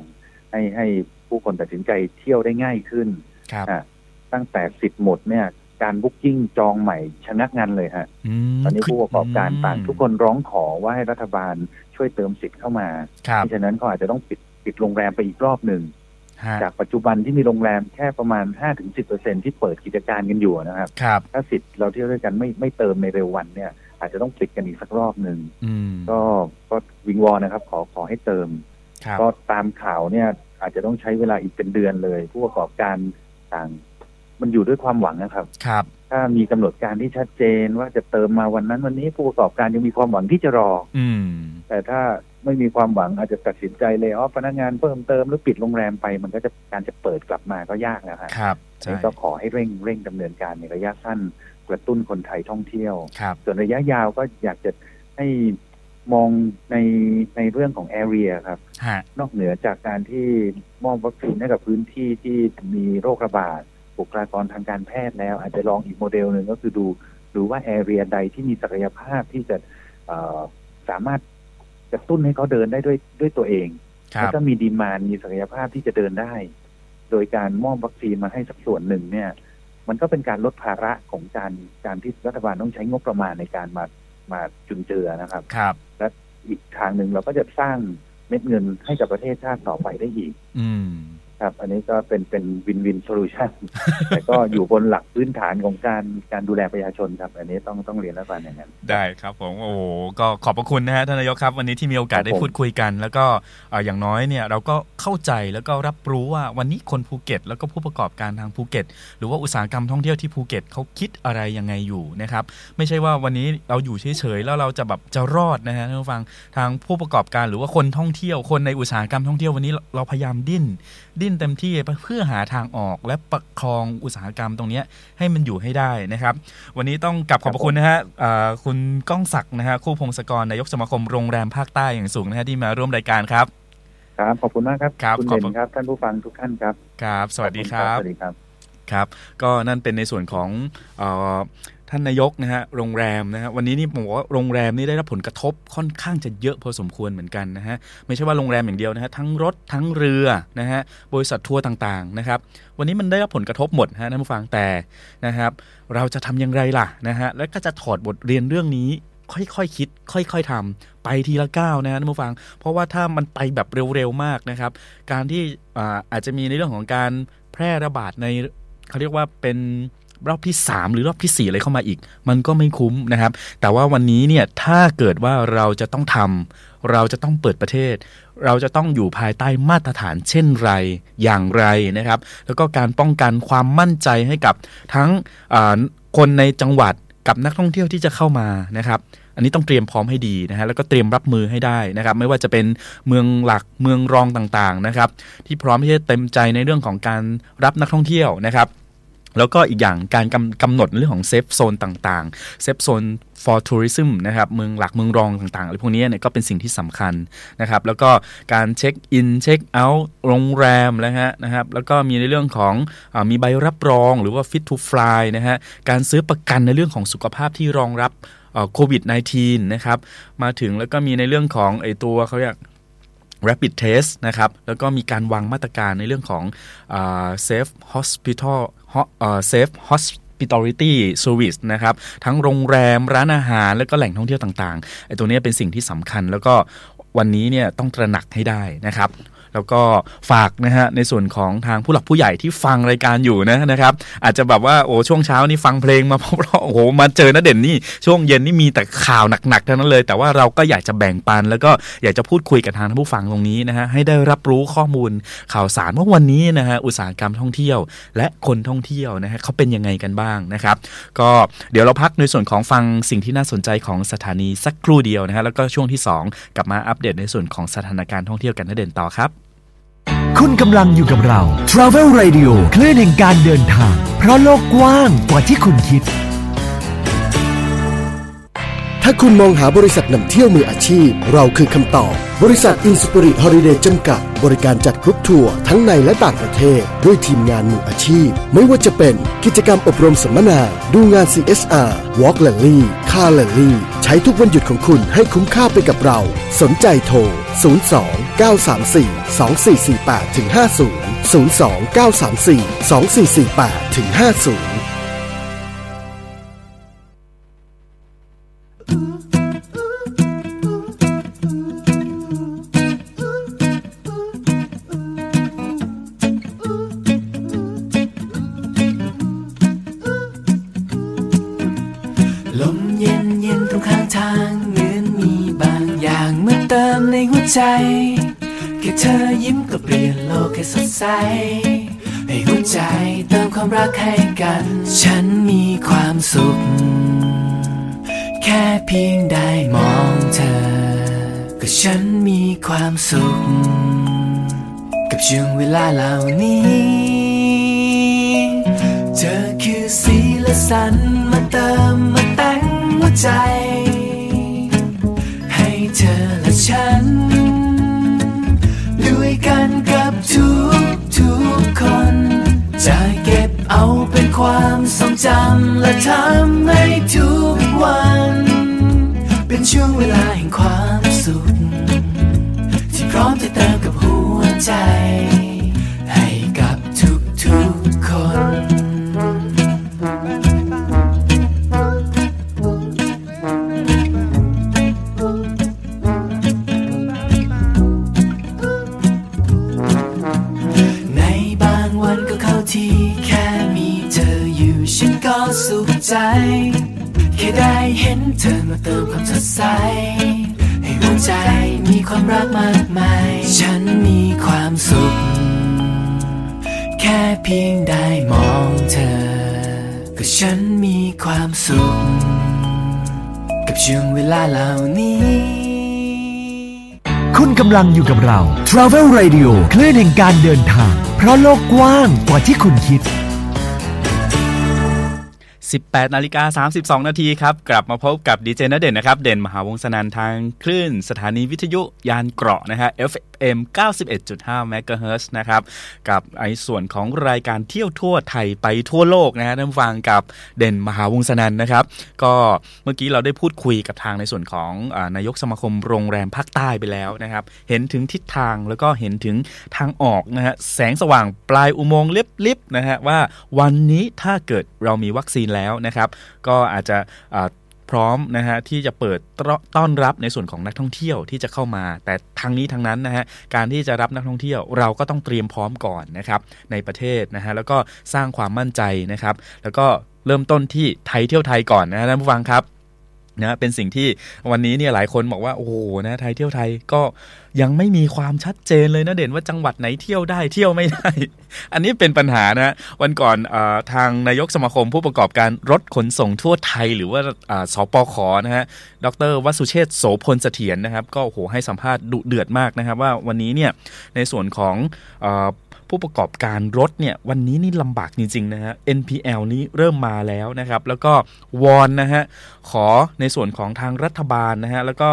ให้ให้ผู้คนตัดสินใจเที่ยวได้ง่ายขึ้นครับอะตั้งแต่สิทธิ์หมดเนี่ยการบุ๊กิ้งจองใหม่ชะงักงันเลยฮะมตอนนี้ผู้ประกอบการต่างอืมทุกคนร้องขอว่าให้รัฐบาลช่วยเติมสิทธิ์เข้ามาครับเพราะฉะนั้นเขาอาจจะต้องปิด ปิดโรงแรมไปอีกรอบหนึ่งฮะจากปัจจุบันที่มีโรงแรมแค่ประมาณ 5-10%ที่เปิดกิจการกันอยู่นะครับครับถ้าสิทธิ์เราเที่ยวด้วยกันไม่ไม่เติมในเร็ววันเนี่ย อาจจะต้องปิดกันอีกสักรอบหนึ่งอืมก็ก็วิงวอนนะครับ ขอขอให้เติมครับก็ตามข่าวเนี่ย อาจจะต้องใช้เวลาอีกเป็นเดือนเลย ผู้ประกอบการต่าง มันอยู่ด้วยความหวังนะครับ ครับ ถ้ามีกำหนดการที่ชัดเจนว่าจะเติมมาวันนั้นวันนี้ผู้ประกอบการยังมีความหวังที่จะรอ อืมแต่ถ้าไม่มีความหวังอาจจะตัดสินใจเลยออฟพนักงานเพิ่มเติมหรือปิดโรงแรมไป มันก็จะการจะเปิดกลับมาก็ยากนะฮะครับอันใช่นี้ก็ขอให้เร่งเร่งดำเนินการในระยะสั้นกระตุ้นคนไทยท่องเที่ยวครับส่วนระยะยาวก็อยากจะให้มองในในเรื่องของ area ครับฮะนอกเหนือจากการที่มอบวัคซีนให้กับพื้นที่ที่มีโรคระบาด บุคลากรทางการแพทย์แล้ว อาจจะลองอีกโมเดลหนึ่งก็คือดูดูว่า area ใดที่มีศักยภาพที่จะเอ่อสามารถกระตุ้นให้เขาเดินได้ด้วยด้วยตัวเองครัแล้วบถ้ามีดีมานมีศักยภาพที่จะเดินได้ โดยการมอบวัคซีนมาให้สักส่วนหนึ่งเนี่ย มันก็เป็นการลดภาระของการการที่รัฐบาลต้องใช้งบประมาณในการมามาจุนเจือนะครับครับ และอีกทางหนึ่งเราก็จะสร้างเม็ดเงินให้กับประเทศชาติต่อไปได้อีก อืม ครับ อันนี้ก็เป็นเป็น win-win solution แต่ก็อยู่บนหลักพื้นฐานของการการดูแลประชาชนครับ อันนี้ต้องต้องเรียนรัฐบาลอย่างนั้น ได้ครับผม โอ้โหก็ขอบพระคุณนะฮะท่านนายกครับ วันนี้ที่มีโอกาสครับได้ผมพูดคุยกัน แล้วก็เอ่ออย่างน้อยเนี่ยเราก็เข้าใจแล้วก็รับรู้ว่าวันนี้คนภูเก็ต แล้วก็ผู้ประกอบการทางภูเก็ต หรือว่าอุตสาหกรรมท่องเที่ยวที่ภูเก็ตเขาคิดอะไรยังไงอยู่นะครับ ไม่ใช่ว่าวันนี้เราอยู่เฉยๆแล้วเราจะแบบจะรอดนะฮะท่านผู้ฟังทางผู้ประกอบการหรือว่าคนท่องเที่ยวคนในอุตสาหกรรมท่องเที่ยววันนี้เราพยายามดิ้น ดิ้นเต็มที่เพื่อหาทางออกและประคองอุตสาหกรรมตรงเนี้ยให้มันอยู่ให้ได้นะครับ วันนี้ต้องกลับขอบพระคุณนะฮะเอ่อคุณก้องศักดิ์นะฮะคู่พงศกรนายกสมาคมโรงแรมภาคใต้อย่างสูงนะฮะที่มาร่วมรายการครับครับขอบคุณมากครับครับคุณขอบเด่คุณนครับท่านผู้ฟังทุกท่านครับครับ สวัสดีครัขบสวัสดีครับครับ ก็นั่นเป็นในส่วนของเออ ท่านนายกนะฮะโรงแรมนะฮะวันนี้นี่ผมว่าโรงแรมนี่ได้รับผลกระทบค่อนข้างจะเยอะพอสมควรเหมือนกันนะฮะไม่ใช่ว่าโรงแรมอย่างเดียวนะฮะทั้งรถทั้งเรือนะฮะบริษัททัวร์ต่างๆนะครับวันนี้มันได้รับผลกระทบหมดฮะท่านผู้ฟังแต่นะครับเราจะทำอย่างไรล่ะนะฮะแล้วก็จะถอดบทเรียนเรื่องนี้ค่อยๆคคิด ค่อย ๆทำไปทีละก้าวนะฮะท่านผู้ฟัง เพราะว่าถ้ามันไปแบบเร็วๆมากนะครับ การที่อาอาจจะมีในเรื่องของการแพร่ระบาดในเขาเรียกว่าเป็น รอบที่ 3 หรือรอบที่ 4 อะไรเข้ามาอีก มันก็ไม่คุ้มนะครับ แต่ว่าวันนี้เนี่ยถ้าเกิดว่าเราจะต้องทำเราจะต้องเปิดประเทศ เราจะต้องอยู่ภายใต้มาตรฐานเช่นไรอย่างไรนะครับ แล้วก็การป้องกันความมั่นใจให้กับทั้งคนในจังหวัดกับนักท่องเที่ยวที่จะเข้ามานะครับอันนี้ต้องเตรียมพร้อมให้ดีนะฮะแล้วก็เตรียมรับมือให้ได้นะครับ ไม่ว่าจะเป็นเมืองหลักเมืองรองต่างๆนะครับ ที่พร้อมที่จะเต็มใจในเรื่องของการรับนักท่องเที่ยวนะครับ แล้วก็อีกอย่างการกำกำหนดเรื่องของเซฟโซนต่างๆ เซฟโซน for tourism นะครับเมืองหลักเมืองรองต่างๆอะไรพวกนี้เนี่ยก็เป็นสิ่งที่สำคัญนะครับ แล้วก็การเช็คอินเช็คเอาท์โรงแรมนะฮะนะครับ แล้วก็มีในเรื่องของอมีใบรับรองหรือว่า fit to fly นะฮะการซื้อประกันในเรื่องของสุขภาพที่รองรับโควิด -19 นะครับ มาถึงแล้วก็มีในเรื่องของไอตัวเขาเรียก rapid test นะครับ แล้วก็มีการวางมาตรการในเรื่องของอ safe ฮอ่า safe hospitality service นะครับทั้งโรงแรมร้านอาหารแล้วก็แหล่งท่องเที่ยวต่างๆไอ้ตัวนี้เป็นสิ่งที่สำคัญแล้วก็วันนี้เนี่ยต้องตระหนักให้ได้นะครับ แล้วก็ฝากนะฮะในส่วนของทางผู้หลักผู้ใหญ่ที่ฟังรายการอยู่นะนะครับ อาจจะแบบว่าโอ้ช่วงเช้านี่ฟังเพลงมาเพราะโอ้โหมาเจอนะเด่นนี่ช่วงเย็นนี่มีแต่ข่าวหนักๆทั้งนั้นเลย แต่ว่าเราก็อยากจะแบ่งปัน แล้วก็อยากจะพูดคุยกับทางท่านผู้ฟังตรงนี้นะฮะให้ได้รับรู้ข้อมูลข่าวสารว่าวันนี้นะฮะอุตสาหกรรมท่องเที่ยว และคนท่องเที่ยวนะฮะเขาเป็นยังไงกันบ้างนะครับ ก็เดี๋ยวเราพักในส่วนของฟังสิ่งที่น่าสนใจของสถานีสักครู่เดียวนะฮะแล้วก็ช่วงที่ 2 กลับมาอัปเดตในส่วนของสถานการณ์ท่องเที่ยวกันนะเด่นต่อครับ คุณกำลังอยู่กับเรา Travel Radio คลื่นแห่งการเดินทาง เพราะโลกกว้างกว่าที่คุณคิด ถ้าคุณมองหาบริษัทนำเที่ยวมืออาชีพ เราคือคำตอบ บริษัทอินสปิริตฮอลิเดย์จำกัด บริการจัดกรุ๊ปทัวร์ทั้งในและต่างประเทศ ด้วยทีมงานมืออาชีพ ไม่ว่าจะเป็นกิจกรรมอบรมสัมมนา ดูงาน CSR Walk l a l l y Car l a l l y ใช้ทุกวันหยุดของคุณให้คุ้มค่าไปกับเรา สนใจโทร 029342448-50 029342448-50 เธอยิ้มก็เปลี่ยนโลกให้สดใส ให้หัวใจเติมความรักให้กัน ฉันมีความสุข แค่เพียงได้มองเธอ ก็ฉันมีความสุข กับช่วงเวลาเหล่านี้ เธอคือสีและสันมาเติมมาแต่งหัวใจ ให้เธอและฉัน เอาเป็นความทรงจำและทำให้ทุกวัน เป็นช่วงเวลาแห่งความสุข ที่พร้อมจะเติมกับหัวใจ ลาเหล่านี้ คุณกำลังอยู่กับเรา Travel Radio คลื่นแห่งการเดินทาง เพราะโลกกว้างกว่าที่คุณคิด 18นาฬิกา32 นาทีครับ กลับมาพบกับดีเจนเด่นนะครับ เด่นมหาวงศนันทางคลื่นสถานีวิทยุยานเกราะนะฮะ FM 91.5 MHz นะครับ กับไอส่วนของรายการเที่ยวทั่วไทยไปทั่วโลกนะฮะท่านฟังกับเด่นมหาวงศนันนะครับ ก็เมื่อกี้เราได้พูดคุยกับทางในส่วนของอนายกสมาคมโรงแรมภาคใต้ไปแล้วนะครับ เห็นถึงทิศทางแล้วก็เห็นถึงทางออกนะฮะแสงสว่างปลายอุโมงค์ลิบๆนะฮะว่าวันนี้ถ้าเกิดเรามีวัคซีนแล้วแล้วนะครับ ก็อาจจะพร้อมนะฮะที่จะเปิดต้อต้อนรับในส่วนของนักท่องเที่ยวที่จะเข้ามา แต่ทางนี้ทางนั้นนะฮะการที่จะรับนักท่องเที่ยวเราก็ต้องเตรียมพร้อมก่อนนะครับในประเทศนะฮะแล้วก็สร้างความมั่นใจนะครับ แล้วก็เริ่มต้นที่ไทยเที่ยวไทยก่อนนะฮะท่านผู้ฟังครับ นะเป็นสิ่งที่วันนี้เนี่ยหลายคนบอกว่าโอ้โหนะไทยเที่ยวไทยก็ยังไม่มีความชัดเจนเลยนะเด่นว่าจังหวัดไหนเที่ยวได้เที่ยวไม่ได้ อันนี้เป็นปัญหานะวันก่อนอทางนายกสมาคมผู้ประกอบการรถขนส่งทั่วไทย หรือว่าสปขนะฮะดรวสุเชษโสพลเสถียรนะครับ ก็โอ้โหให้สัมภาษณ์ดุเดือดมากนะครับ ว่าวันนี้เนี่ยในส่วนของอ ผู้ประกอบการรถเนี่ยวันนี้นี่ลำบากจริงๆนะฮะ NPL นี้เริ่มมาแล้วนะครับ แล้วก็วอนนะฮะขอในส่วนของทางรัฐบาลนะฮะแล้วก็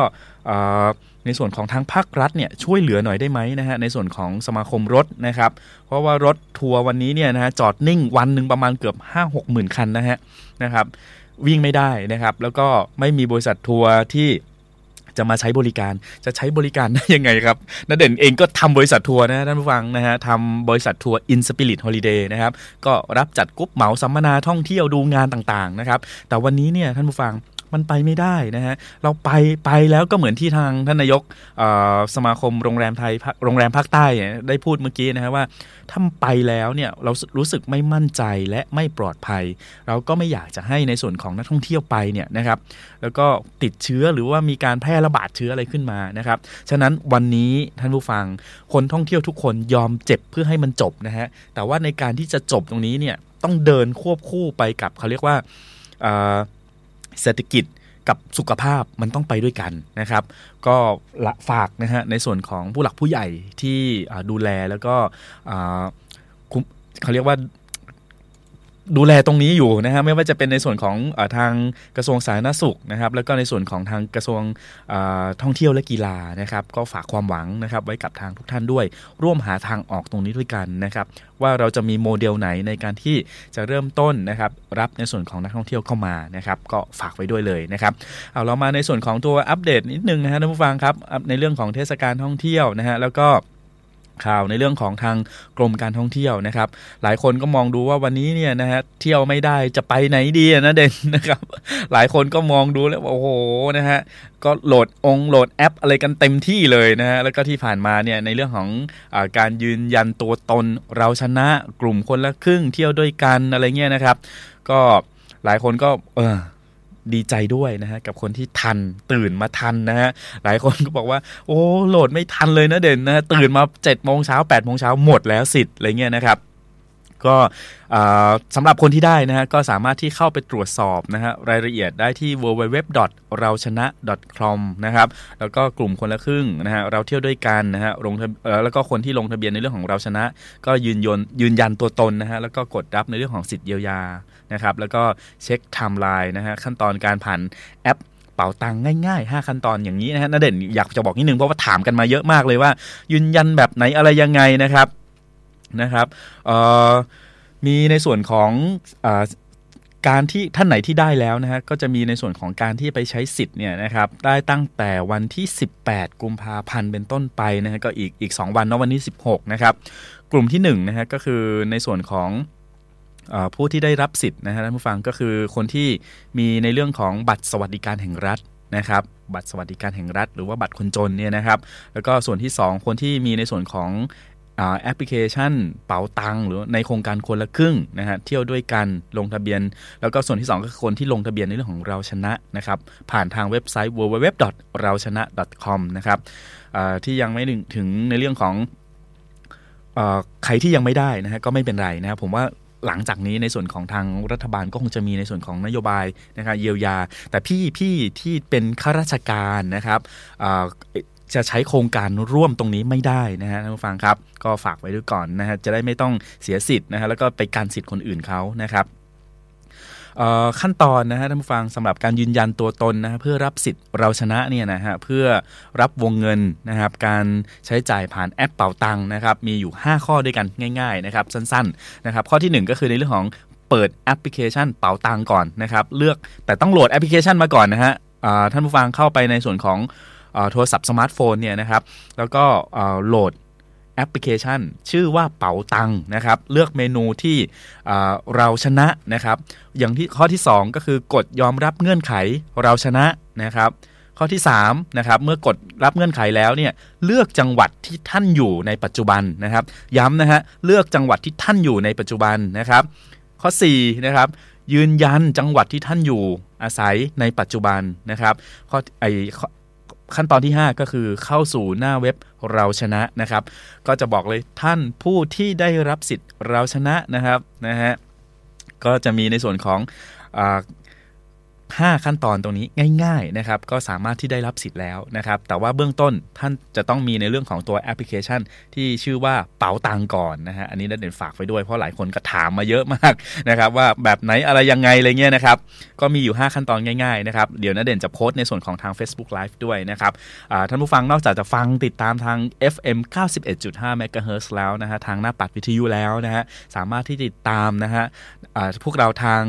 ในส่วนของทางภาครัฐเนี่ยช่วยเหลือหน่อยได้ไหมนะฮะในส่วนของสมาคมรถนะครับ เพราะว่ารถทัวร์วันนี้เนี่ยนะฮะจอดนิ่งวันหนึ่งประมาณเกือบ 5 6 หมื่นคันนะฮะนะครับวิ่งไม่ได้นะครับ แล้วก็ไม่มีบริษัททัวร์ที่ จะมาใช้บริการจะใช้บริการได้ยังไงครับนเด่นเองก็ทำบริษัททัวร์นะท่านผู้ฟังนะฮะทำบริษัททัวร์ In Spirit Holiday นะครับก็รับจัดกรุ๊ปเหมาสัมมนาท่องเที่ยวดูงานต่างๆนะครับแต่วันนี้เนี่ยท่านผู้ฟัง มันไปไม่ได้นะฮะเราไปไปแล้วก็เหมือนที่ทางท่านนายกสมาคมโรงแรมไทยโรงแรมภาคใต้ได้พูดเมื่อกี้นะฮะว่าถ้าไปแล้วเนี่ยเรารู้สึกไม่มั่นใจและไม่ปลอดภัย เราก็ไม่อยากจะให้ในส่วนของนักท่องเที่ยวไปเนี่ยนะครับแล้วก็ติดเชื้อหรือว่ามีการแพร่ระบาดเชื้ออะไรขึ้นมานะครับฉะนั้นวันนี้ท่านผู้ฟังคนท่องเที่ยวทุกคนยอมเจ็บเพื่อให้มันจบนะฮะแต่ว่าในการที่จะจบตรงนี้เนี่ยต้องเดินควบคู่ไปกับเขาเรียกว่า เศรษฐกิจกับสุขภาพมันต้องไปด้วยกันนะครับ ก็ละฝากนะฮะในส่วนของผู้หลักผู้ใหญ่ที่ดูแลแล้วก็เขาเรียกว่า ดูแลตรงนี้อยู่นะฮะไม่ว่าจะเป็นในส่วนของอทางกระทรวงสาธารณสุขนะครับ แล้วก็ในส่วนของทางกระทรวงท่องเที่ยวและกีฬานะครับ ก็ฝากความหวังนะครับ ไว้กับทางทุกท่านด้วย ร่วมหาทางออกตรงนี้ด้วยกันนะครับ ว่าเราจะมีโมเดลไหนในการที่จะเริ่มต้นนะครับ รับในส่วนของนักท่องเที่ยวเข้ามานะครับ ก็ฝากไว้ด้วยเลยนะครับเอาเรามาในส่วนของตัวอัปเดตนิดนึงนะฮะท่านผู้ฟังครับในเรื่องของเทศกาลท่องเที่ยวนะฮะแล้วก็ ข่าวในเรื่องของทางกรมการท่องเที่ยวนะครับ หลายคนก็มองดูว่าวันนี้เนี่ยนะฮะเที่ยวไม่ได้จะไปไหนดีนะเด่นนะครับ หลายคนก็มองดูแล้วว่าโอ้โหนะฮะก็โหลดองโหลดแอปอะไรกันเต็มที่เลยนะฮะแล้วก็ที่ผ่านมาเนี่ยในเรื่องของอการยืนยันตัวตนเราชนะกลุ่มคนละครึ่งเที่ยวด้วยกันอะไรเงี้ยนะครับ ก็หลายคนก็เออ ดีใจด้วยนะฮะกับคนที่ทันตื่นมาทันนะฮะหลายคนก็บอกว่าโอ้โหลดไม่ทันเลยนะเด่นนะตื่นมา7จ็ดโมงเช้า8ปดโมงเช้าหมดแล้วสิทธิ์อะไรเงี้ยนะครับก็สำหรับคนที่ได้นะฮะก็สามารถที่เข้าไปตรวจสอบนะฮะรายละเอียดได้ที่ www เราชนะ com นะครับแล้วก็กลุ่มคนละครึ่งนะฮะเราเที่ยวด้วยกันนะฮะลงแล้วก็คนที่ลงทะเบียนในเรื่องของเราชนะ ก็ยืนยนยืนยันตัวตนนะฮะแล้วก็กดรับในเรื่องของสิทธิเยียวยา นะครับแล้วก็เช็คไทม์ไลน์นะฮะขั้นตอนการผ่านแอปเป๋าตังง่ายๆ 5 ขั้นตอนอย่างนี้นะฮะนาเด่นอยากจะบอกนิดนึงเพราะว่าถามกันมาเยอะมากเลยว่า ยืนยันแบบไหนอะไรยังไงนะครับนะครับเออมีในส่วนของอการที่ท่านไหนที่ได้แล้วนะฮะก็จะมีในส่วนของการที่ไปใช้สิทธิ์เนี่ยนะครับได้ตั้งแต่วันที่ 18 กุมภาพันธ์เป็นต้นไปนะฮะก็อีกอีก 2 วันเนาะวันที่ 16 นะครับ กลุ่มที่1นะฮะก็คือในส่วนของ ผู้ที่ได้รับสิทธิ์นะฮะท่านผู้ฟังก็คือคนที่มีในเรื่องของบัตรสวัสดิการแห่งรัฐนะครับบัตรสวัสดิการแห่งรัฐ หรือว่าบัตรคนจนเนี่ยนะครับ แล้วก็ส่วนที่ 2 คนที่มีในส่วนของแอปพลิเคชันเป๋าตังหรือในโครงการคนละครึ่งนะฮะเที่ยวด้วยกันลงทะเบียน แล้วก็ส่วนที่ 2 ก็คือคนที่ลงทะเบียนในเรื่องของเราชนะนะครับผ่านทางเว็บไซต์ www เราชนะ com นะครับที่ยังไม่ถึงในเรื่องของอใครที่ยังไม่ได้นะฮะก็ไม่เป็นไรนะครับผมว่า หลังจากนี้ในส่วนของทางรัฐบาลก็คงจะมีในส่วนของนโยบายนะครับเยียวยา แต่พี่พี่ที่เป็นข้าราชการนะครับจะใช้โครงการร่วมตรงนี้ไม่ได้นะฮะท่านผู้ฟังครับ ก็ฝากไว้ด้วยก่อนนะฮะจะได้ไม่ต้องเสียสิทธิ์นะฮะแล้วก็ไปการสิทธิ์คนอื่นเขานะครับ ขั้นตอนนะฮะท่านผู้ฟังสำหรับการยืนยันตัวตนนะฮะเพื่อรับสิทธิ์เราชนะเนี่ยนะฮะเพื่อรับวงเงินนะครับการใช้จ่ายผ่านแอปเป๋าตังค์นะครับมีอยู่ 5 ข้อด้วยกันง่ายๆนะครับสั้นๆนะครับข้อที่ 1 ก็คือในเรื่องของเปิดแอปพลิเคชันเป๋าตังค์ก่อนนะครับเลือกแต่ต้องโหลดแอปพลิเคชันมาก่อนนะฮะท่านผู้ฟังเข้าไปในส่วนของอโทรศัพท์สมาร์ทโฟนเนี่ยนะครับแล้วก็โหลด แอปพลิเคชัน ชื่อว่าเป๋าตังนะครับ เลือกเมนูที่เเราชนะนะครับ อย่างที่ข้อที่ 2 ก็คือกดยอมรับเงื่อนไขเราชนะนะครับ ข้อที่3นะครับเมื่อกดรับเงื่อนไขแล้วเนี่ยเลือกจังหวัดที่ท่านอยู่ในปัจจุบันนะครับ ย้ำนะฮะเลือกจังหวัดที่ท่านอยู่ในปัจจุบันนะครับ ข้อ4นะครับยืนยันจังหวัดที่ท่านอยู่อาศัยในปัจจุบันนะครับข้อไอ ขั้นตอนที่ 5 ก็คือเข้าสู่หน้าเว็บเราชนะนะครับ ก็จะบอกเลยท่านผู้ที่ได้รับสิทธิ์เราชนะนะครับนะฮะก็จะมีในส่วนของ 5 ขั้นตอนตรงนี้ง่ายๆนะครับก็สามารถที่ได้รับสิทธิ์แล้วนะครับแต่ว่าเบื้องต้นท่านจะต้องมีในเรื่องของตัวแอปพลิเคชัน ที่ชื่อว่าเป๋าตังก่อนนะฮะอันนี้นัดเด่นฝากไว้ด้วยเพราะหลายคนก็ถามมาเยอะมากนะครับว่าแบบไหนอะไรยังไงอะไรเงี้ยนะครับก็มีอยู่ 5 ขั้นตอนง่ายๆนะครับเดี๋ยวนัดเด่นจะโพสต์ในส่วนของทาง Facebook Live ด้วยนะครับท่านผู้ฟังนอกจากจะฟังติดตามทาง FM 91.5 MHz แล้วนะฮะทางหน้าปัดวิทยุแล้วนะฮะสามารถที่ติดตามนะฮะพวกเราทาง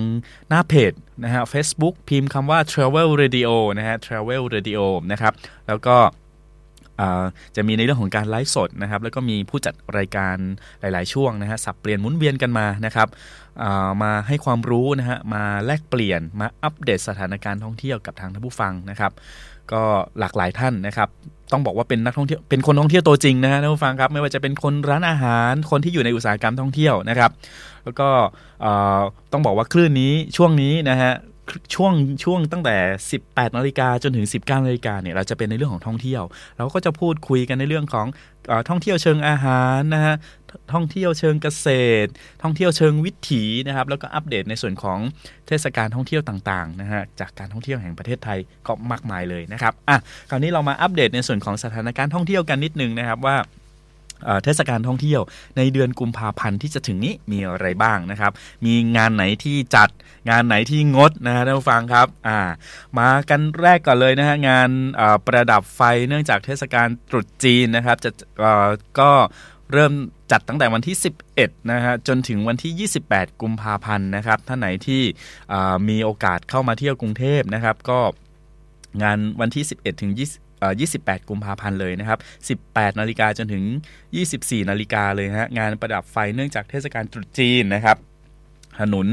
หน้าเพจ นะฮะ Facebook พิมพ์คำว่า Travel Radio นะฮะ Travel Radio นะครับ แล้วก็จะมีในเรื่องของการไลฟ์สดนะครับ แล้วก็มีผู้จัดรายการหลาย ๆ ช่วงนะฮะสับเปลี่ยนหมุนเวียนกันมานะครับมาให้ความรู้นะฮะมาแลกเปลี่ยนมาอัปเดตสถานการณ์ท่องเที่ยวกับทางท่านผู้ฟังนะครับ ก็หลากหลายท่านนะครับ ต้องบอกว่าเป็นนักท่องเที่ยวเป็นคนท่องเที่ยวตัวจริงนะฮะท่านผู้ฟังครับไม่ว่าจะเป็นคนร้านอาหารคนที่อยู่ในอุตสาหกรรมท่องเที่ยวนะครับ แล้วก็ต้องบอกว่าคลื่นนี้ช่วงนี้นะฮะช่วงช่วงตั้งแต่ 18นาฬิกาจนถึง 19นาฬิกาเนี่ยเราจะเป็นในเรื่องของท่องเที่ยว เราก็จะพูดคุยกันในเรื่องของอท่องเที่ยวเชิงอาหารนะฮะ ท่องเที่ยวเชิงเกษตร ท่องเที่ยวเชิงวิถีนะครับ แล้วก็อัปเดตในส่วนของเทศกาลท่องเที่ยวต่างๆนะฮะจากการท่องเที่ยวแห่งประเทศไทยก็มากมายเลยนะครับอะคราวนี้เรามาอัปเดตในส่วนของสถานการณ์ท่องเที่ยวกันนิดนึงนะครับว่าเทศกาลท่องเที่ยวในเดือนกุมภาพันธ์ที่จะถึงนี้มีอะไรบ้างนะครับ มีงานไหนที่จัดงานไหนที่งดนะฮะท่านผู้ฟังครับอ่ามากันแรกก่อนเลยนะฮะงานประดับไฟเนื่องจากเทศกาลตรุษจีนนะครับจะก็ เริ่มจัดตั้งแต่วันที่ 11 นะฮะจนถึงวันที่ 28 กุมภาพันธ์นะครับท่านไหนที่มีโอกาสเข้ามาเที่ยวกรุงเทพนะครับ ก็งานวันที่ 11 ถึง 20 28 กุมภาพันธ์เลยนะครับ 18 นาฬิกาจนถึง 24 นาฬิกาเลยฮะงานประดับไฟเนื่องจากเทศกาลตรุษจีนนะครับถนน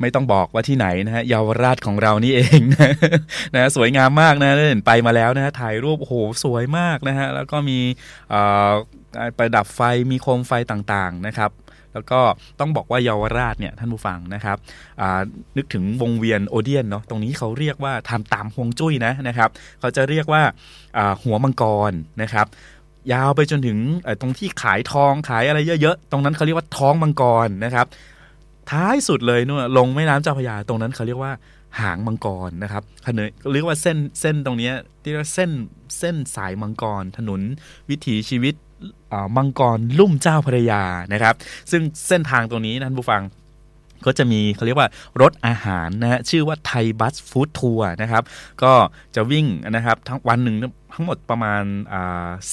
ไม่ต้องบอกว่าที่ไหนนะฮะเยาวราชของเรานี่เองนะนะสวยงามมากนะเห็นไปมาแล้วนะฮะถ่ายรูปโอ้โหสวยมากนะฮะแล้วก็มีประดับไฟมีโคมไฟต่างๆนะครับ แล้วก็ต้องบอกว่าเยาวราชเนี่ยท่านผู้ฟังนะครับนึกถึงวงเวียนโอเดียนเนาะตรงนี้เขาเรียกว่าทำตามฮวงจุ้ยนะนะครับเขาจะเรียกว่าหัวมังกรนะครับยาวไปจนถึงตรงที่ขายทองขายอะไรเยอะๆ ตรงนั้นเขาเรียกว่าท้องมังกรนะครับ ท้ายสุดเลยนู่นลงแม่น้ำเจ้าพระยาตรงนั้นเขาเรียกว่าหางมังกรนะครับถนนเรียกว่าเส้นเส้นตรงนี้ที่เรียกว่าเส้นเส้นสายมังกร ถนนวิถีชีวิตมังกรลุ่มเจ้าพระยานะครับ ซึ่งเส้นทางตรงนี้นะท่านผู้ฟังก็จะมีเขาเรียกว่ารถอาหารนะฮะชื่อว่า Thai Bus Food Tour นะครับ ก็จะวิ่งนะครับทั้งวันหนึ่งทั้งหมดประมาณ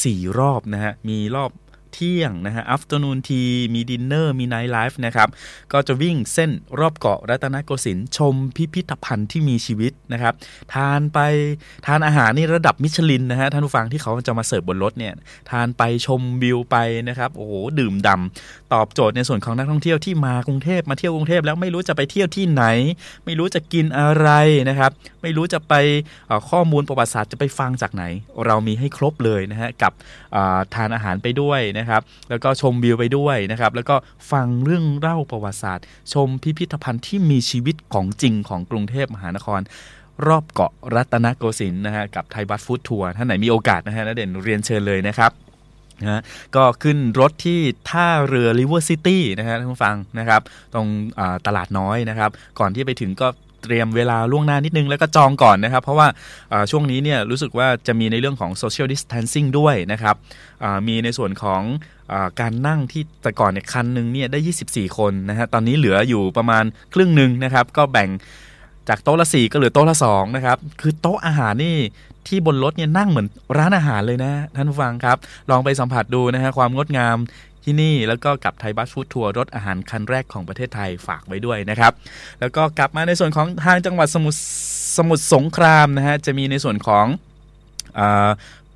สี่รอบนะฮะมีรอบ เที่ยงนะฮะ afternoon tea มีดินเนอร์มี nightlife นะครับ ก็จะวิ่งเส้นรอบเกาะรัตนโกสินทร์ชมพิพิธภัณฑ์ที่มีชีวิตนะครับ ทานไปทานอาหารนี่ระดับมิชลินนะฮะ ท่านผู้ฟังที่เขาจะมาเสิร์ฟบนรถเนี่ย ทานไปชมวิวไปนะครับ โอ้โห ดื่มด่ำตอบโจทย์ในส่วนของนักท่องเที่ยวที่มากรุงเทพมาเที่ยวกรุงเทพแล้วไม่รู้จะไปเที่ยวที่ไหน ไม่รู้จะกินอะไรนะครับ ไม่รู้จะไปข้อมูลประวัติศาสตร์จะไปฟังจากไหน เรามีให้ครบเลยนะฮะกับทานอาหารไปด้วยนะครับ แล้วก็ชมวิวไปด้วยนะครับ แล้วก็ฟังเรื่องเล่าประวัติศาสตร์ ชมพิพิธภัณฑ์ที่มีชีวิตของจริงของกรุงเทพมหานคร รอบเกาะรัตนโกสินทร์นะฮะกับไทยบัสฟู้ดทัวร์ท่านไหนมีโอกาสนะฮะนะเด่นเรียนเชิญเลยนะครับนะฮะก็ขึ้นรถที่ท่าเรือ River City นะฮะท่านผู้ฟังนะครับ ตรงตลาดน้อยนะครับ ก่อนที่ไปถึงก็ เตรียมเวลาล่วงหน้านิดนึงแล้วก็จองก่อนนะครับ เพราะว่าช่วงนี้เนี่ยรู้สึกว่าจะมีในเรื่องของ social distancing ด้วยนะครับมีในส่วนของอการนั่งที่แต่ก่อนเนี่ยคันหนึ่งเนี่ยได้ 24 คนนะฮะตอนนี้เหลืออยู่ประมาณครึ่งหนึ่งนะครับก็แบ่งจากโต๊ะละสี่ก็เหลือโต๊ะละสองนะครับ คือโต๊ะอาหารนี่ที่บนรถเนี่ยนั่งเหมือนร้านอาหารเลยนะ ท่านผู้ฟังครับ ลองไปสัมผัสดูนะฮะความงดงาม ที่นี่แล้วก็กับไทยบัสฟู้ดทัวร์รถอาหารคันแรกของประเทศไทยฝากไว้ด้วยนะครับ แล้วก็กลับมาในส่วนของทางจังหวัดสมุทรสมุทรสงครามนะฮะจะมีในส่วนของอ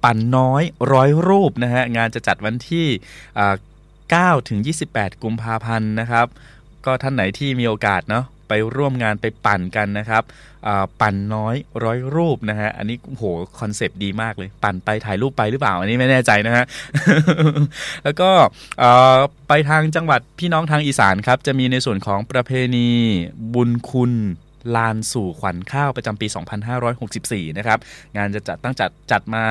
ปั่นน้อยร้อยรูปนะฮะงานจะจัดวันที่อ่า9ถึง28 กุมภาพันธ์นะครับ ก็ท่านไหนที่มีโอกาสเนาะไปร่วมงานไปปั่นกันนะครับ ปั่นน้อยร้อยรูปนะฮะ อันนี้โหคอนเซปต์ดีมากเลย ปั่นไปถ่ายรูปไปหรือเปล่า อันนี้ไม่แน่ใจนะฮะ แล้วก็ไปทางจังหวัดพี่น้องทางอีสานครับ จะมีในส่วนของประเพณีบุญคูณลานสู่ขวัญข้าวประจำปี 2564 นะครับ งานจะจัดตั้งจัดจัดมา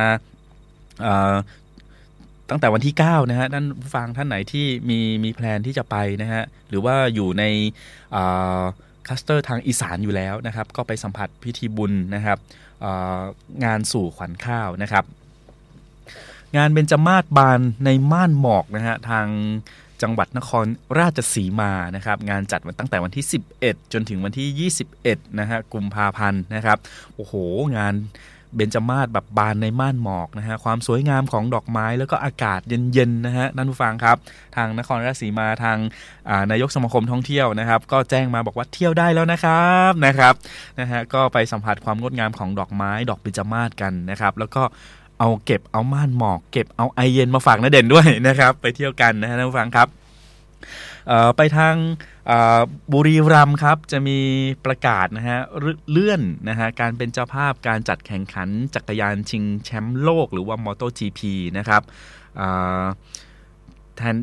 ตั้งแต่วันที่ 9 นะฮะท่านฟังท่านไหนที่มีมีแพลนที่จะไปนะฮะ หรือว่าอยู่ใน คลัสเตอร์ทางอีสานอยู่แล้วนะครับ ก็ไปสัมผัสพิธีบุญนะครับงานสู่ขวัญข้าวนะครับ งานเบญจมาศบานในม่านหมอกนะฮะทางจังหวัดนครราชสีมานะครับ งานจัดตั้งแต่วันที่ 11 จนถึงวันที่ 21นะฮะกุมภาพันธ์นะครับ โอ้โห งาน เบญจมาศแบบบานในม่านหมอกนะฮะความสวยงามของดอกไม้แล้วก็อากาศเย็นๆนะฮะท่านผู้ฟังครับ ทางนครราชสีมาทางานายกสมาคมท่องเที่ยวนะครับ ก็แจ้งมาบอกว่าเที่ยวได้แล้วนะครับนะครับนะฮะก็ไปสัมผัสความงดงามของดอกไม้ ดอกเบญจมาศกันนะครับ แล้วก็เอาเก็บเอาม่านหมอก เก็บเอาไอเย็นมาฝากนาเด่นด้วยนะครับ ไปเที่ยวกันนะฮะท่านผู้ฟังครับ ไปทางบุรีรัมย์ครับจะมีประกาศนะฮะเลื่อนนะฮะการเป็นเจ้าภาพการจัดแข่งขันจักรยานชิงแชมป์โลกหรือว่า MotoGP นะครับแทน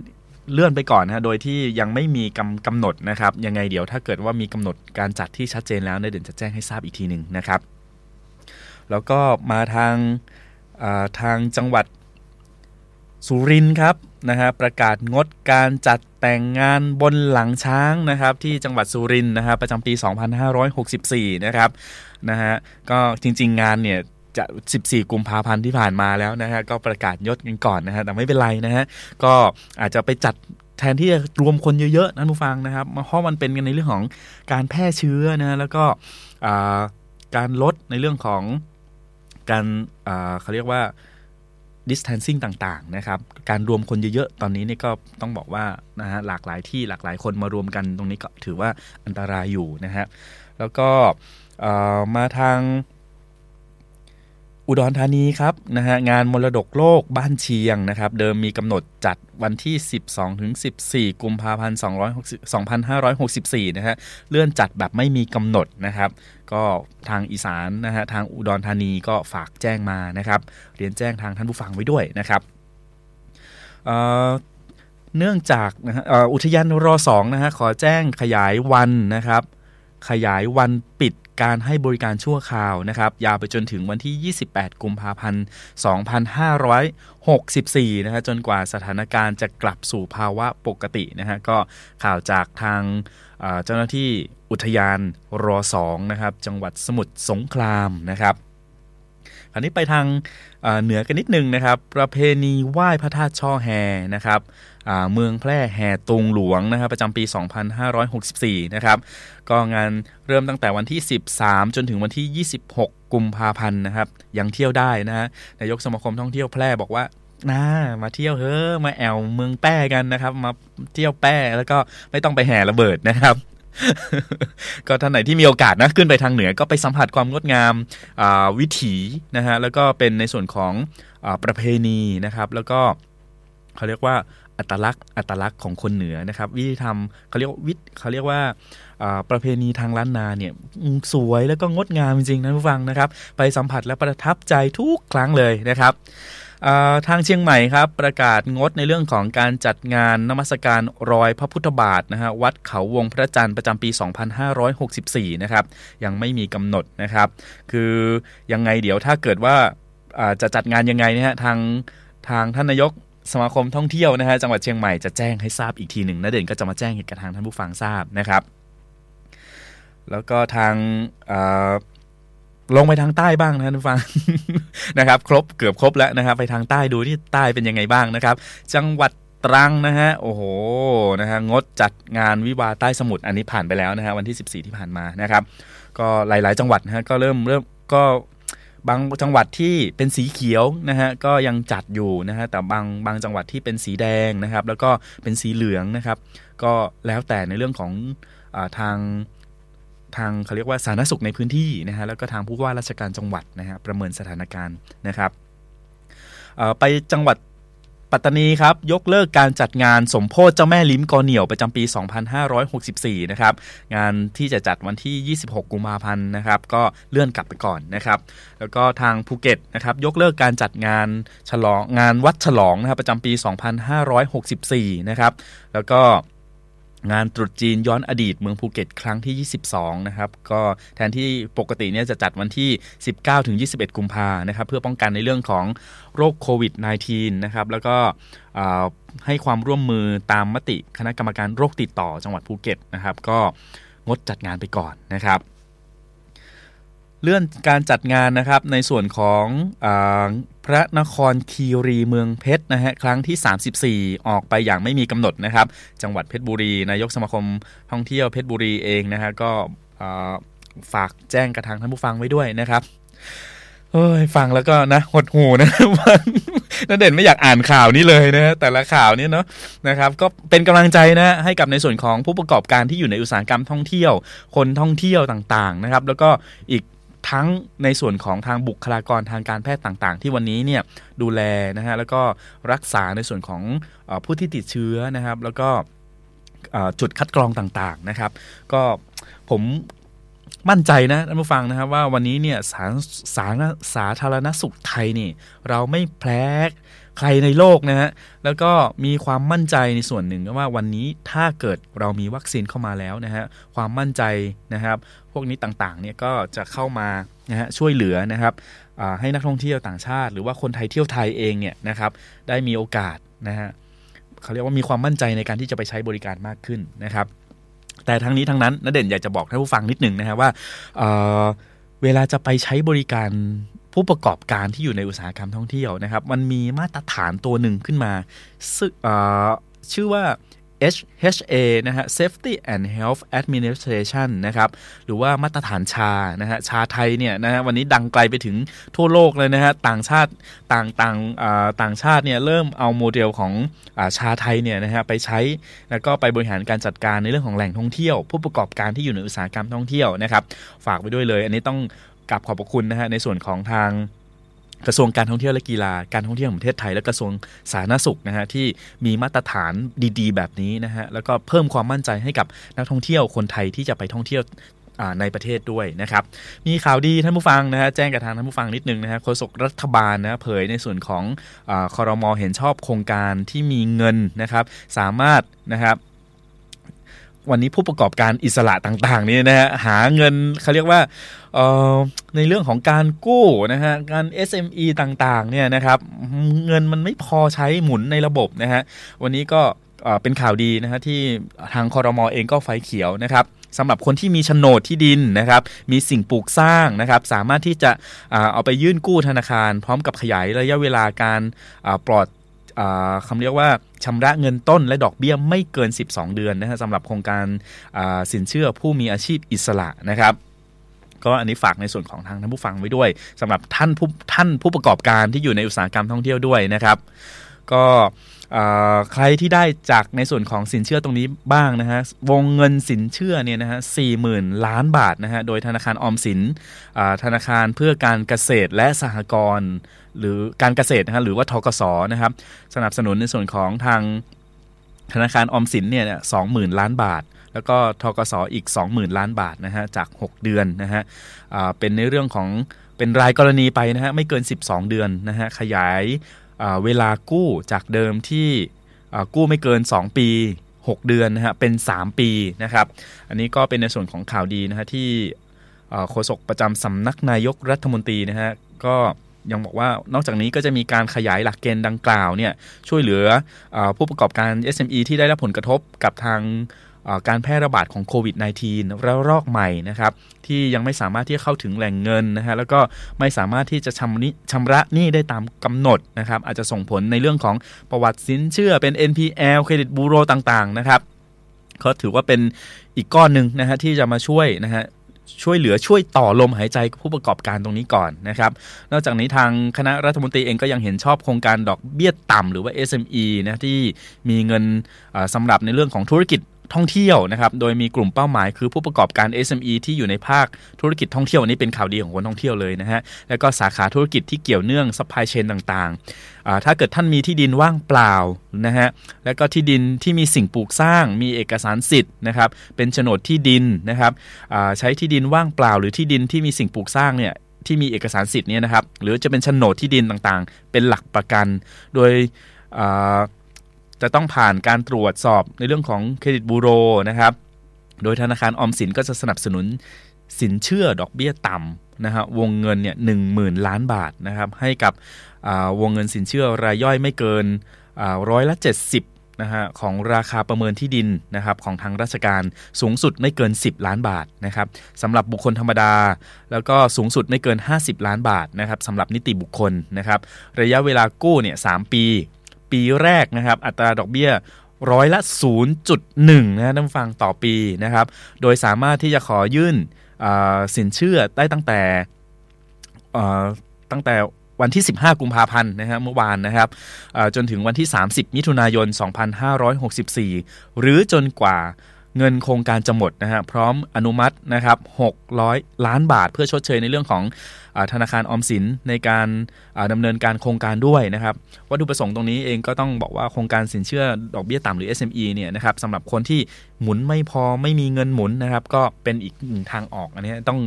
เลื่อนไปก่อนนะโดยที่ยังไม่มีกำกำหนดนะครับยังไงเดี๋ยวถ้าเกิดว่ามีกำหนดการจัดที่ชัดเจนแล้วเนี่ยเดี๋ยวจะแจ้งให้ทราบอีกทีหนึ่งนะครับ แล้วก็มาทางทางจังหวัดสุรินทร์ครับนะฮะประกาศงดการจัด แต่งงานบนหลังช้างนะครับที่จังหวัดสุรินทร์นะครับประจำปี 2564 นะครับนะฮะก็จริง ๆ งานเนี่ยจะ 14 กุมภาพันธ์ที่ผ่านมาแล้วนะฮะก็ประกาศยศกันก่อนนะฮะแต่ไม่เป็นไรนะฮะก็อาจจะไปจัดแทนที่จะรวมคนเยอะๆนะผู้ฟังนะครับเพราะมันเป็นกันในเรื่องของการแพร่เชื้อนะแล้วก็อ่าการลดในเรื่องของการอ่าเขาเรียกว่า distancing ต่างๆนะครับการรวมคนเยอะๆ ตอนนี้นี่ก็ต้องบอกว่านะฮะหลากหลายที่หลากหลายคนมารวมกันตรงนี้ก็ถือว่าอันตรายอยู่นะฮะแล้วก็มาทาง อุดรธานีครับนะฮะงานมรดกโลกบ้านเชียงนะครับ เดิมมีกำหนดจัดวันที่ 12ถึง14 กุมภาพันธ์2564 นะฮะเลื่อนจัดแบบไม่มีกำหนดนะครับ ก็ทางอีสานนะฮะทางอุดรธานีก็ฝากแจ้งมานะครับ เรียนแจ้งทางท่านผู้ฟังไว้ด้วยนะครับเอ่อเนื่องจากนะฮะอุทยานรอสองนะฮะขอแจ้งขยายวันนะครับ ขยายวันปิด การให้บริการชั่วคราวนะครับยาวไปจนถึงวันที่ 28 กุมภาพันธ์ 2564 นะฮะจนกว่าสถานการณ์จะกลับสู่ภาวะปกตินะฮะก็ข่าวจากทางเจ้าหน้าที่อุทยานรอสองนะครับจังหวัดสมุทรสงครามนะครับคราวนี้ไปทางเหนือกันนิดนึงนะครับ ประเพณีไหว้พระธาตุช่อแฮนะครับ เมืองแพร่แห่ตุงหลวงนะครับประจำปี 2564 นะครับ ก็งานเริ่มตั้งแต่วันที่ 13 จนถึงวันที่ 26 กุมภาพันธ์นะครับ ยังเที่ยวได้นะฮะนายกสมาคมท่องเที่ยวแพร่บอกว่านะมาเที่ยวเฮ้มาแอวเมืองแป้กันนะครับ มาเที่ยวแป้แล้วก็ไม่ต้องไปแห่ระเบิดนะครับก็ท่านไหนที่มีโอกาสนะขึ้นไปทางเหนือก็ไปสัมผัสความงดงามวิถีนะฮะแล้วก็เป็นในส่วนของอประเพณีนะครับ แล้วก็เขาเรียกว่า อัตลักษณ์อัตลักษณ์ของคนเหนือนะครับ วิธีทำเขาเรียกวิเขาเรียกว่าประเพณีทางล้านนาเนี่ยสวยแล้วก็งดงามจริงๆนะผู้ฟังนะครับ ไปสัมผัสและประทับใจทุกครั้งเลยนะครับทางเชียงใหม่ครับประกาศงดในเรื่องของการจัดงานนมัสการรอยพระพุทธบาทนะฮะวัดเขาวงพระจันทร์ประจำปี 2564 นะครับ ยังไม่มีกำหนดนะครับ คือยังไงเดี๋ยวถ้าเกิดว่าจะจัดงานยังไงนะฮะทางทางท่านนายก สมาคมท่องเที่ยวนะฮะจังหวัดเชียงใหม่จะแจ้งให้ทราบอีกทีหนึ่งนะเด่นก็จะมาแจ้งให้กับทางท่านผู้ฟังทราบนะครับ แล้วก็ทางลงไปทางใต้บ้างนะท่านฟังนะครับ ครบเกือบครบแล้วนะครับ ไปทางใต้ดูที่ใต้เป็นยังไงบ้างนะครับ จังหวัดตรังนะฮะโอ้โหนะฮะงดจัดงานวิวาใต้สมุทรอันนี้ผ่านไปแล้วนะฮะวันที่ 14 ที่ผ่านมานะครับ ก็หลาย ๆ จังหวัดนะฮะก็เริ่มเริ่มก็ บางจังหวัดที่เป็นสีเขียวนะฮะก็ยังจัดอยู่นะฮะแต่บางบางจังหวัดที่เป็นสีแดงนะครับ แล้วก็เป็นสีเหลืองนะครับ ก็แล้วแต่ในเรื่องของอทางทางเขาเรียกว่าสาธารณสุขในพื้นที่นะฮะแล้วก็ทางผู้ว่าราชการจังหวัดนะฮะประเมินสถานการณ์นะครับไปจังหวัด ปัตตานีครับยกเลิกการจัดงานสมโพธิเจ้าแม่ลิ้มกอเหนียวประจำปี 2564 นะครับงานที่จะจัดวันที่ 26 กุมภาพันธ์นะครับก็เลื่อนกลับไปก่อนนะครับแล้วก็ทางภูเก็ตนะครับยกเลิกการจัดงานฉลองงานวัดฉลองนะครับประจำปี 2564 นะครับแล้วก็ งานตรุษจีนย้อนอดีตเมืองภูเก็ตครั้งที่ 22 นะครับ ก็แทนที่ปกติเนี่ยจะจัดวันที่ 19 ถึง 21 กุมภานะครับ เพื่อป้องกันในเรื่องของโรคโควิด -19 นะครับ แล้วก็ให้ความร่วมมือตามมติคณะกรรมการโรคติดต่อจังหวัดภูเก็ตนะครับ ก็งดจัดงานไปก่อนนะครับ เลื่อนการจัดงานนะครับในส่วนของอ พระนครคีรีเมืองเพชรนะฮะครั้งที่ 34 ออกไปอย่างไม่มีกำหนดนะครับ จังหวัดเพชรบุรีนายกสมาคมท่องเที่ยวเพชรบุรีเองนะฮะก็ฝากแจ้งกระทางท่านผู้ฟังไว้ด้วยนะครับเอ้ยฟังแล้วก็นะหดหูนะฟังนั่นเด่นไม่อยากอ่านข่าวนี้เลยนะแต่ละข่าวนี้เนาะนะครับ ก็เป็นกำลังใจนะให้กับในส่วนของผู้ประกอบการที่อยู่ในอุตสาหกรรมท่องเที่ยว คนท่องเที่ยวต่างๆนะครับ แล้วก็อีก ทั้งในส่วนของทางบุคลากรทางการแพทย์ต่างๆ ที่วันนี้เนี่ยดูแลนะฮะแล้วก็รักษาในส่วนของอผู้ที่ติดเชื้อนะครับ แล้วก็จุดคัดกรองต่างๆนะครับ ก็ผมมั่นใจนะท่านผู้ฟังนะครับว่าวันนี้เนี่ยสาสาสาธารณสุขไทยนี่ เราไม่แพ้ ใครในโลกนะฮะแล้วก็มีความมั่นใจในส่วนหนึ่งว่าวันนี้ถ้าเกิดเรามีวัคซีนเข้ามาแล้วนะฮะความมั่นใจนะครับ พวกนี้ต่างๆเนี่ยก็จะเข้ามานะฮะช่วยเหลือนะครับให้นักท่องเที่ยวต่างชาติ หรือว่าคนไทยเที่ยวไทยเองเนี่ยนะครับได้มีโอกาสนะฮะเขาเรียกว่ามีความมั่นใจในการที่จะไปใช้บริการมากขึ้นนะครับ แต่ทั้งนี้ทั้งนั้นนเด่นอยากจะบอกท่านผู้ฟังนิดหนึ่งนะฮะว่าเเวลาจะไปใช้บริการ ผู้ประกอบการที่อยู่ในอุตสาหกรรมท่องเที่ยวนะครับ มันมีมาตรฐานตัวหนึ่งขึ้นมาซึ่งชื่อว่า HHA นะฮะ Safety and Health Administration นะครับ หรือว่ามาตรฐานชา นะฮะ ชาไทยเนี่ยนะฮะ วันนี้ดังไกลไปถึงทั่วโลกเลยนะฮะ ต่างชาติ ต่างต่างต่างชาติเนี่ยเริ่มเอาโมเดลของอชาไทยเนี่ยนะฮะไปใช้ แล้วก็ไปบริหารการจัดการในเรื่องของแหล่งท่องเที่ยว ผู้ประกอบการที่อยู่ในอุตสาหกรรมท่องเที่ยวนะครับ ฝากไปด้วยเลย อันนี้ต้อง กราบขอบพระคุณนะฮะในส่วนของทางกระทรวงการท่องเที่ยวและกีฬาการท่องเที่ยวแห่งประเทศไทย และกระทรวงสาธารณสุขนะฮะที่มีมาตรฐานดีๆ แบบนี้นะฮะแล้วก็เพิ่มความมั่นใจให้กับนักท่องเที่ยวคนไทยที่จะไปท่องเที่ยวในประเทศด้วยนะครับ มีข่าวดีท่านผู้ฟังนะฮะแจ้งกับทางท่านผู้ฟังนิดนึงนะฮะโฆษกรัฐบาลนะเผยในส่วนของอคอรมอเห็นชอบโครงการที่มีเงินนะครับ สามารถนะครับ วันนี้ผู้ประกอบการอิสระต่างๆนี่นะฮะหาเงินเขาเรียกว่าในเรื่องของการกู้นะฮะการ SME ต่างๆเนี่ยนะครับเงินมันไม่พอใช้หมุนในระบบนะฮะวันนี้ก็เป็นข่าวดีนะฮะที่ทางคอรมอเองก็ไฟเขียวนะครับสำหรับคนที่มีโฉนดที่ดินนะครับ มีสิ่งปลูกสร้างนะครับ สามารถที่จะเอาไปยื่นกู้ธนาคาร พร้อมกับขยายระยะเวลาการปลอด คำเรียกว่าชำระเงินต้นและดอกเบี้ยไม่เกิน 12 เดือนนะฮะสำหรับโครงการสินเชื่อผู้มีอาชีพอิสระนะครับก็อันนี้ฝากในส่วนของทางท่านผู้ฟังไว้ด้วยสำหรับท่านผู้ท่านผู้ประกอบการที่อยู่ในอุตสาหกรรมท่องเที่ยวด้วยนะครับ ก็ใครที่ได้จากในส่วนของสินเชื่อตรงนี้บ้างนะฮะวงเงินสินเชื่อเนี่ยนะฮะสี่หมื่นล้านบาทนะฮะโดยธนาคารออมสินธนาคารเพื่อการเกษตรและสหกรณ์ หรือการเกษตรนะฮะหรือว่าทกสนะครับ สนับสนุนในส่วนของทางธนาคารออมสินเนี่ยสองหมื่นล้านบาท แล้วก็ทกสอีก 20,000 ล้านบาทนะฮะจาก 6 เดือนนะฮะเป็นในเรื่องของเป็นรายกรณีไปนะฮะไม่เกิน 12 เดือนนะฮะขยายาเวลากู้จากเดิมที่กู้ไม่เกิน 2 ปี 6 เดือนนะฮะเป็น 3 ปีนะครับ อันนี้ก็เป็นในส่วนของข่าวดีนะฮะที่โฆษกประจำสำนักนายกรัฐมนตรีนะฮะก็ ยังบอกว่านอกจากนี้ก็จะมีการขยายหลักเกณฑ์ดังกล่าวเนี่ยช่วยเหลืออผู้ประกอบการ SME ที่ได้รับผลกระทบกับทางการแพร่ระบาดของโควิด -19 ระลอกใหม่นะครับที่ยังไม่สามารถที่จะเข้าถึงแหล่งเงินนะฮะแล้วก็ไม่สามารถที่จะชำนิชำระหนี้ได้ตามกำหนดนะครับอาจจะส่งผลในเรื่องของประวัติสินเชื่อเป็น NPL เครดิตบูโรต่างๆนะครับก็ถือว่าเป็นอีกก้อนหนึ่งนะฮะที่จะมาช่วยนะฮะ ช่วยเหลือช่วยต่อลมหายใจผู้ประกอบการตรงนี้ก่อนนะครับ นอกจากนี้ทางคณะรัฐมนตรีเองก็ยังเห็นชอบโครงการดอกเบี้ยต่ำหรือว่า SME นะที่มีเงินอ่าสำหรับในเรื่องของธุรกิจ ท่องเที่ยวนะครับ โดยมีกลุ่มเป้าหมายคือผู้ประกอบการ SME ที่อยู่ในภาคธุรกิจท่องเที่ยวอันนี้เป็นข่าวดีของคนท่องเที่ยวเลยนะฮะ แล้วก็สาขาธุรกิจที่เกี่ยวเนื่อง supply chain ต่างๆ ถ้าเกิดท่านมีที่ดินว่างเปล่านะฮะ แล้วก็ที่ดินที่มีสิ่งปลูกสร้าง มีเอกสารสิทธิ์นะครับ เป็นโฉนดที่ดินนะครับใช้ที่ดินว่างเปล่า หรือที่ดินที่มีสิ่งปลูกสร้างเนี่ยที่มีเอกสารสิทธิ์เนี่ยนะครับ หรือจะเป็นโฉนดที่ดินต่างๆ เป็นหลักประกัน โดย จะต้องผ่านการตรวจสอบในเรื่องของเครดิตบูโรนะครับ โดยธนาคารออมสินก็จะสนับสนุนสินเชื่อดอกเบี้ยต่ำนะฮะวงเงินเนี่ยหนึ่งหมื่นล้านบาทนะครับให้กับวงเงินสินเชื่อรายย่อยไม่เกินร้อยละ 70นะฮะของราคาประเมินที่ดินนะครับของทางราชการสูงสุดไม่เกิน 10 ล้านบาทนะครับสำหรับบุคคลธรรมดา แล้วก็สูงสุดไม่เกิน 50 ล้านบาทนะครับสำหรับนิติบุคคลนะครับระยะเวลากู้เนี่ยสปี ปีแรกนะครับ อัตราดอกเบี้ยร้อยละ 0.1 นะท่านฟังต่อปีนะครับ โดยสามารถที่จะขอยื่นสินเชื่อได้ตั้งแต่ตั้งแต่วันที่ 15 กุมภาพันธ์นะครับเมื่อวานนะครับจนถึงวันที่ 30 มิถุนายน 2564 หรือจนกว่า เงินโครงการจะหมดนะฮะพร้อมอนุมัตินะครับ600 ล้านบาท เพื่อชดเชยในเรื่องของอธนาคารออมสินในการอ่าดำเนินการโครงการด้วยนะครับวัตถุประสงค์ตรงนี้เองก็ต้องบอกว่าโครงการสินเชื่อดอกเบี้ยต่ำหรือ SME เนี่ยนะครับสำหรับคนที่หมุนไม่พอไม่มีเงินหมุนนะครับก็เป็นอีกหนึ่งทางออกอันนี้ต้อง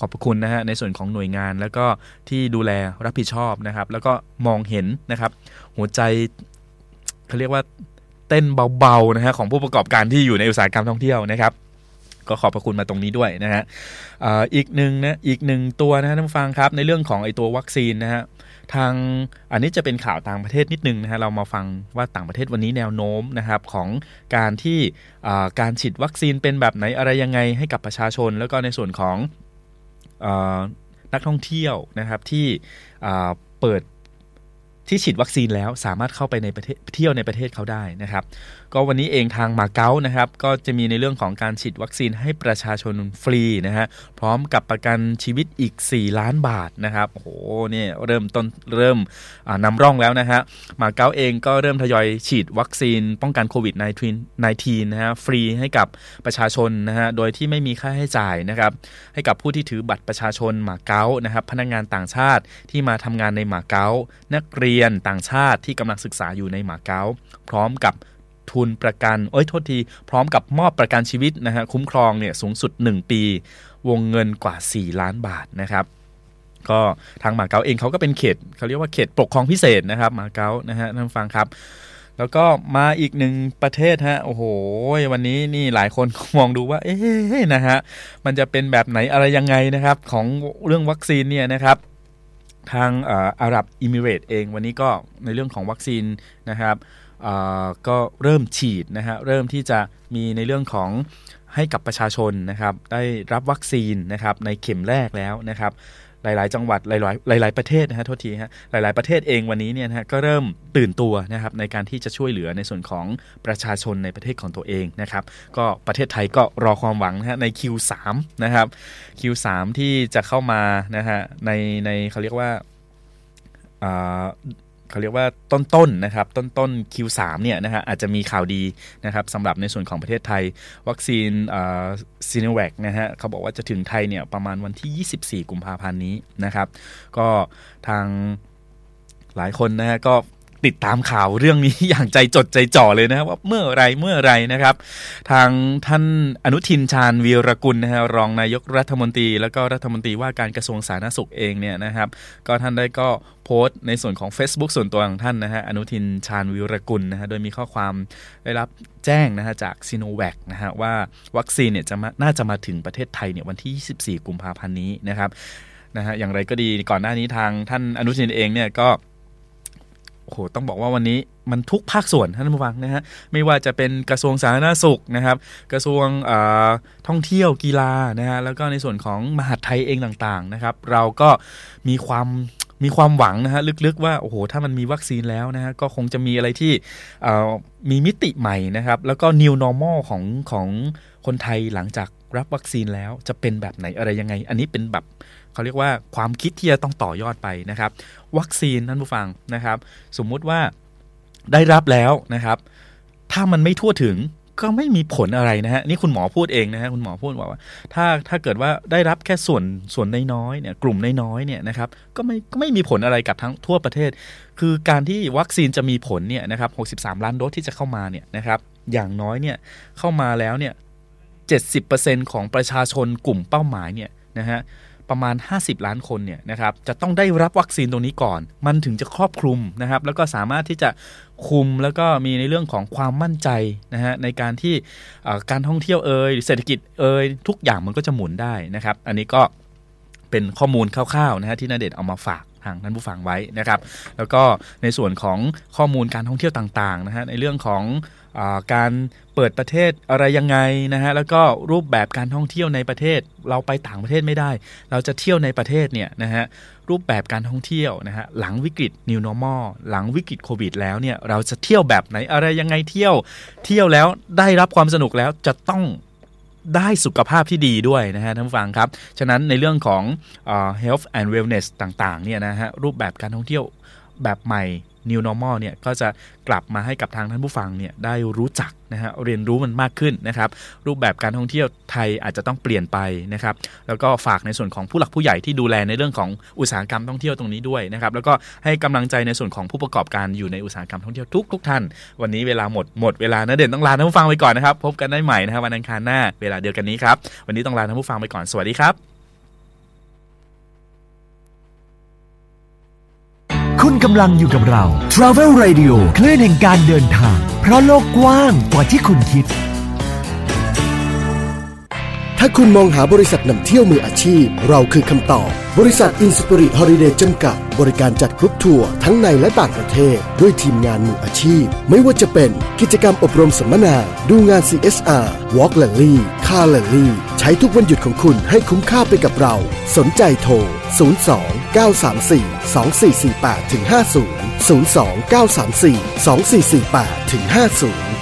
ขอบคุณนะฮะในส่วนของหน่วยงานแล้วก็ที่ดูแลรับผิดชอบนะครับแล้วก็มองเห็นนะครับหัวใจเขาเรียกว่า เต้นเบาๆนะฮะของผู้ประกอบการที่อยู่ในอุตสาหกรรมท่องเที่ยวนะครับก็ขอบพระคุณมาตรงนี้ด้วยนะฮะอ่าอีกหนึ่งนะอีกหนึ่งตัวนะท่านฟังครับในเรื่องของไอตัววัคซีนนะฮะทางอันนี้จะเป็นข่าวต่างประเทศนิดนึงนะฮะเรามาฟังว่าต่างประเทศวันนี้แนวโน้มนะครับของการที่อ่าการฉีดวัคซีนเป็นแบบไหนอะไรยังไงให้กับประชาชน แล้วก็ในส่วนของอานักท่องเที่ยวนะครับที่อ่าเปิด ที่ฉีดวัคซีนแล้วสามารถเข้าไปในประเทศเที่ยวในประเทศเขาได้นะครับ ก็วันนี้เองทางมาเก๊านะครับก็จะมีในเรื่องของการฉีดวัคซีนให้ประชาชนฟรีนะฮะพร้อมกับประกันชีวิตอีก 4 ล้านบาทนะครับโอ้โหเนี่ยเริ่มต้นเริ่มอ่านำร่องแล้วนะฮะมาเก๊าเองก็เริ่มทยอยฉีดวัคซีนป้องกันโควิด -19 นะฮะฟรีให้กับประชาชนนะฮะโดยที่ไม่มีค่าใช้จ่ายนะครับให้กับผู้ที่ถือบัตรประชาชนหมาเก๊านะครับพนักงานต่างชาติที่มาทำงานในหมาเก๊านักเรียนต่างชาติที่กำลังศึกษาอยู่ในหมาเก๊าพร้อมกับ ทุนประกันเอ้ยโทษที พร้อมกับมอบประกันชีวิตนะฮะคุ้มครองเนี่ยสูงสุด 1 ปี วงเงินกว่า 4 ล้านบาทนะครับก็ทางมาเก๊าเองเขาก็เป็นเขตเขาเรียกว่าเขตปกครองพิเศษนะครับมาเก๊านะฮะท่านฟังครับ แล้วก็มาอีกหนึ่งประเทศฮะโอ้โหวันนี้นี่หลายคนมองดูว่าเอ๊ะนะฮะมันจะเป็นแบบไหนอะไรยังไงนะครับของเรื่องวัคซีนเนี่ยนะครับทางอาหรับอิมิเรตเองวันนี้ก็ในเรื่องของวัคซีนนะครับ ก็เริ่มฉีดนะฮะเริ่มที่จะมีในเรื่องของให้กับประชาชนนะครับได้รับวัคซีนนะครับในเข็มแรกแล้วนะครับหลาย ๆ จังหวัดหลาย ๆ หลาย ๆ ประเทศนะฮะโทษทีฮะหลาย ๆ ประเทศเองวันนี้เนี่ยนะฮะก็เริ่มตื่นตัวนะครับในการที่จะช่วยเหลือในส่วนของประชาชนในประเทศของตัวเองนะครับก็ประเทศไทยก็รอความหวังนะฮะใน Q3 นะครับ Q3 ที่จะเข้ามานะฮะในในเขาเรียกว่าอ่า เขาเรียกว่าต้นๆนนะครับต้นต้น Q3 เนี่ยนะฮะอาจจะมีข่าวดีนะครับสำหรับในส่วนของประเทศไทย วัคซีนซีโนแวคนะฮะเขาบอกว่าจะถึงไทยเนี่ยประมาณวันที่ 24 กุมภาพันธ์นี้นะครับ ก็ทางหลายคนนะฮะก็ ติดตามข่าวเรื่องนี้อย่างใจจดใจจ่อเลยนะครับว่าเมื่อไรเมื่อไรนะครับ ทางท่านอนุทินชาญวีรกุลนะฮะรองนายกรัฐมนตรี แล้วก็รัฐมนตรีว่าการกระทรวงสาธารณสุขเองเนี่ยนะครับ ก็ท่านได้ก็โพสต์ในส่วนของ Facebook ส่วนตัวของท่านนะฮะอนุทินชาญวีรกุลนะฮะโดยมีข้อความได้รับแจ้งนะฮะจากซีโนแวคนะฮะว่าวัคซีนเนี่ยจะมาน่าจะมาถึงประเทศไทยเนี่ยวันที่ 24 กุมภาพันธ์นี้นะครับนะฮะอย่างไรก็ดีก่อนหน้านี้ทางท่านอนุทินเองเนี่ยก็ โอ้โหต้องบอกว่าวันนี้มันทุกภาคส่วนท่านผู้ฟังนะฮะไม่ว่าจะเป็นกระทรวงสาธารณสุขนะครับ กระทรวงท่องเที่ยวกีฬานะฮะแล้วก็ในส่วนของมหาดไทยเองต่างๆนะครับ เราก็มีความมีความหวังนะฮะลึกๆว่าโอ้โหถ้ามันมีวัคซีนแล้วนะฮะก็คงจะมีอะไรที่มีมิติใหม่นะครับ แล้วก็ new normal ของของคนไทยหลังจากรับวัคซีนแล้วจะเป็นแบบไหนอะไรยังไง อันนี้เป็นแบบ เขาเรียกว่าความคิดที่จะต้องต่อยอดไปนะครับ วัคซีนท่านผู้ฟังนะครับ สมมุติว่าได้รับแล้วนะครับ ถ้ามันไม่ทั่วถึงก็ไม่มีผลอะไรนะฮะนี่คุณหมอพูดเองนะฮะคุณหมอพูดว่า ถ้าถ้าเกิดว่าได้รับแค่ส่วนส่วนน้อยๆเนี่ยกลุ่มน้อยๆเนี่ยนะครับก็ไม่ก็ไม่มีผลอะไรกับทั้งทั่วประเทศ คือการที่วัคซีนจะมีผลเนี่ยนะครับ63 ล้านโดสที่จะเข้ามาเนี่ยนะครับอย่างน้อยเนี่ยเข้ามาแล้วเนี่ย70%ของประชาชนกลุ่มเป้าหมายเนี่ยนะฮะ ประมาณ 50 ล้านคนเนี่ยนะครับจะต้องได้รับวัคซีนตรงนี้ก่อน มันถึงจะครอบคลุมนะครับ แล้วก็สามารถที่จะคุมแล้วก็มีในเรื่องของความมั่นใจนะฮะในการที่การท่องเที่ยวเอ่ยเศรษฐกิจเอ่ยทุกอย่างมันก็จะหมุนได้นะครับ อันนี้ก็เป็นข้อมูลคร่าวๆนะฮะที่นาเดชเอามาฝากทางท่านผู้ฟังไว้นะครับ แล้วก็ในส่วนของข้อมูลการท่องเที่ยวต่างๆนะฮะในเรื่องของ การเปิดประเทศอะไรยังไงนะฮะแล้วก็รูปแบบการท่องเที่ยวในประเทศ เราไปต่างประเทศไม่ได้ เราจะเที่ยวในประเทศเนี่ยนะฮะรูปแบบการท่องเที่ยวนะฮะหลังวิกฤต New Normal หลังวิกฤตโควิดแล้วเนี่ยเราจะเที่ยวแบบไหนอะไรยังไงเที่ยว เที่ยวแล้วได้รับความสนุกแล้วจะต้องได้สุขภาพที่ดีด้วยนะฮะท่านผู้ฟังครับ ฉะนั้นในเรื่องของ health and wellness ต่างๆเนี่ยนะฮะรูปแบบการท่องเที่ยวแบบใหม่ New Normal เนี่ยก็จะกลับมาให้กับทางท่านผู้ฟังเนี่ยได้รู้จักนะฮะเรียนรู้มันมากขึ้นนะครับ รูปแบบการท่องเที่ยวไทยอาจจะต้องเปลี่ยนไปนะครับ แล้วก็ฝากในส่วนของผู้หลักผู้ใหญ่ที่ดูแลในเรื่องของอุตสาหกรรมท่องเที่ยวตรงนี้ด้วยนะครับ แล้วก็ให้กำลังใจในส่วนของผู้ประกอบการอยู่ในอุตสาหกรรมท่องเที่ยวทุกทุกท่าน วันนี้เวลาหมดหมดเวลานะเด่นต้องลาท่านผู้ฟังไปก่อนนะครับ พบกันได้ใหม่นะครับวันอังคารหน้าเวลาเดียวกันนี้ครับวันนี้ต้องลาท่านผู้ฟังไปก่อนสวัสดีครับ คุณกำลังอยู่กับเรา Travel Radio คลื่นแห่งการเดินทาง เพราะโลกกว้างกว่าที่คุณคิด ถ้าคุณมองหาบริษัทนำเที่ยวมืออาชีพ เราคือคำตอบ บริษัทอินสปิริตฮอลิเดย์จำกัด บริการจัดกรุ๊ปทัวร์ทั้งในและต่างประเทศ ด้วยทีมงานมืออาชีพ ไม่ว่าจะเป็นกิจกรรมอบรมสัมมนา ดูงาน CSR Walk l a l l y Car l a l l y ใช้ทุกวันหยุดของคุณให้คุ้มค่าไปกับเรา สนใจโทร 02 934 2448 50 02 934 2448 50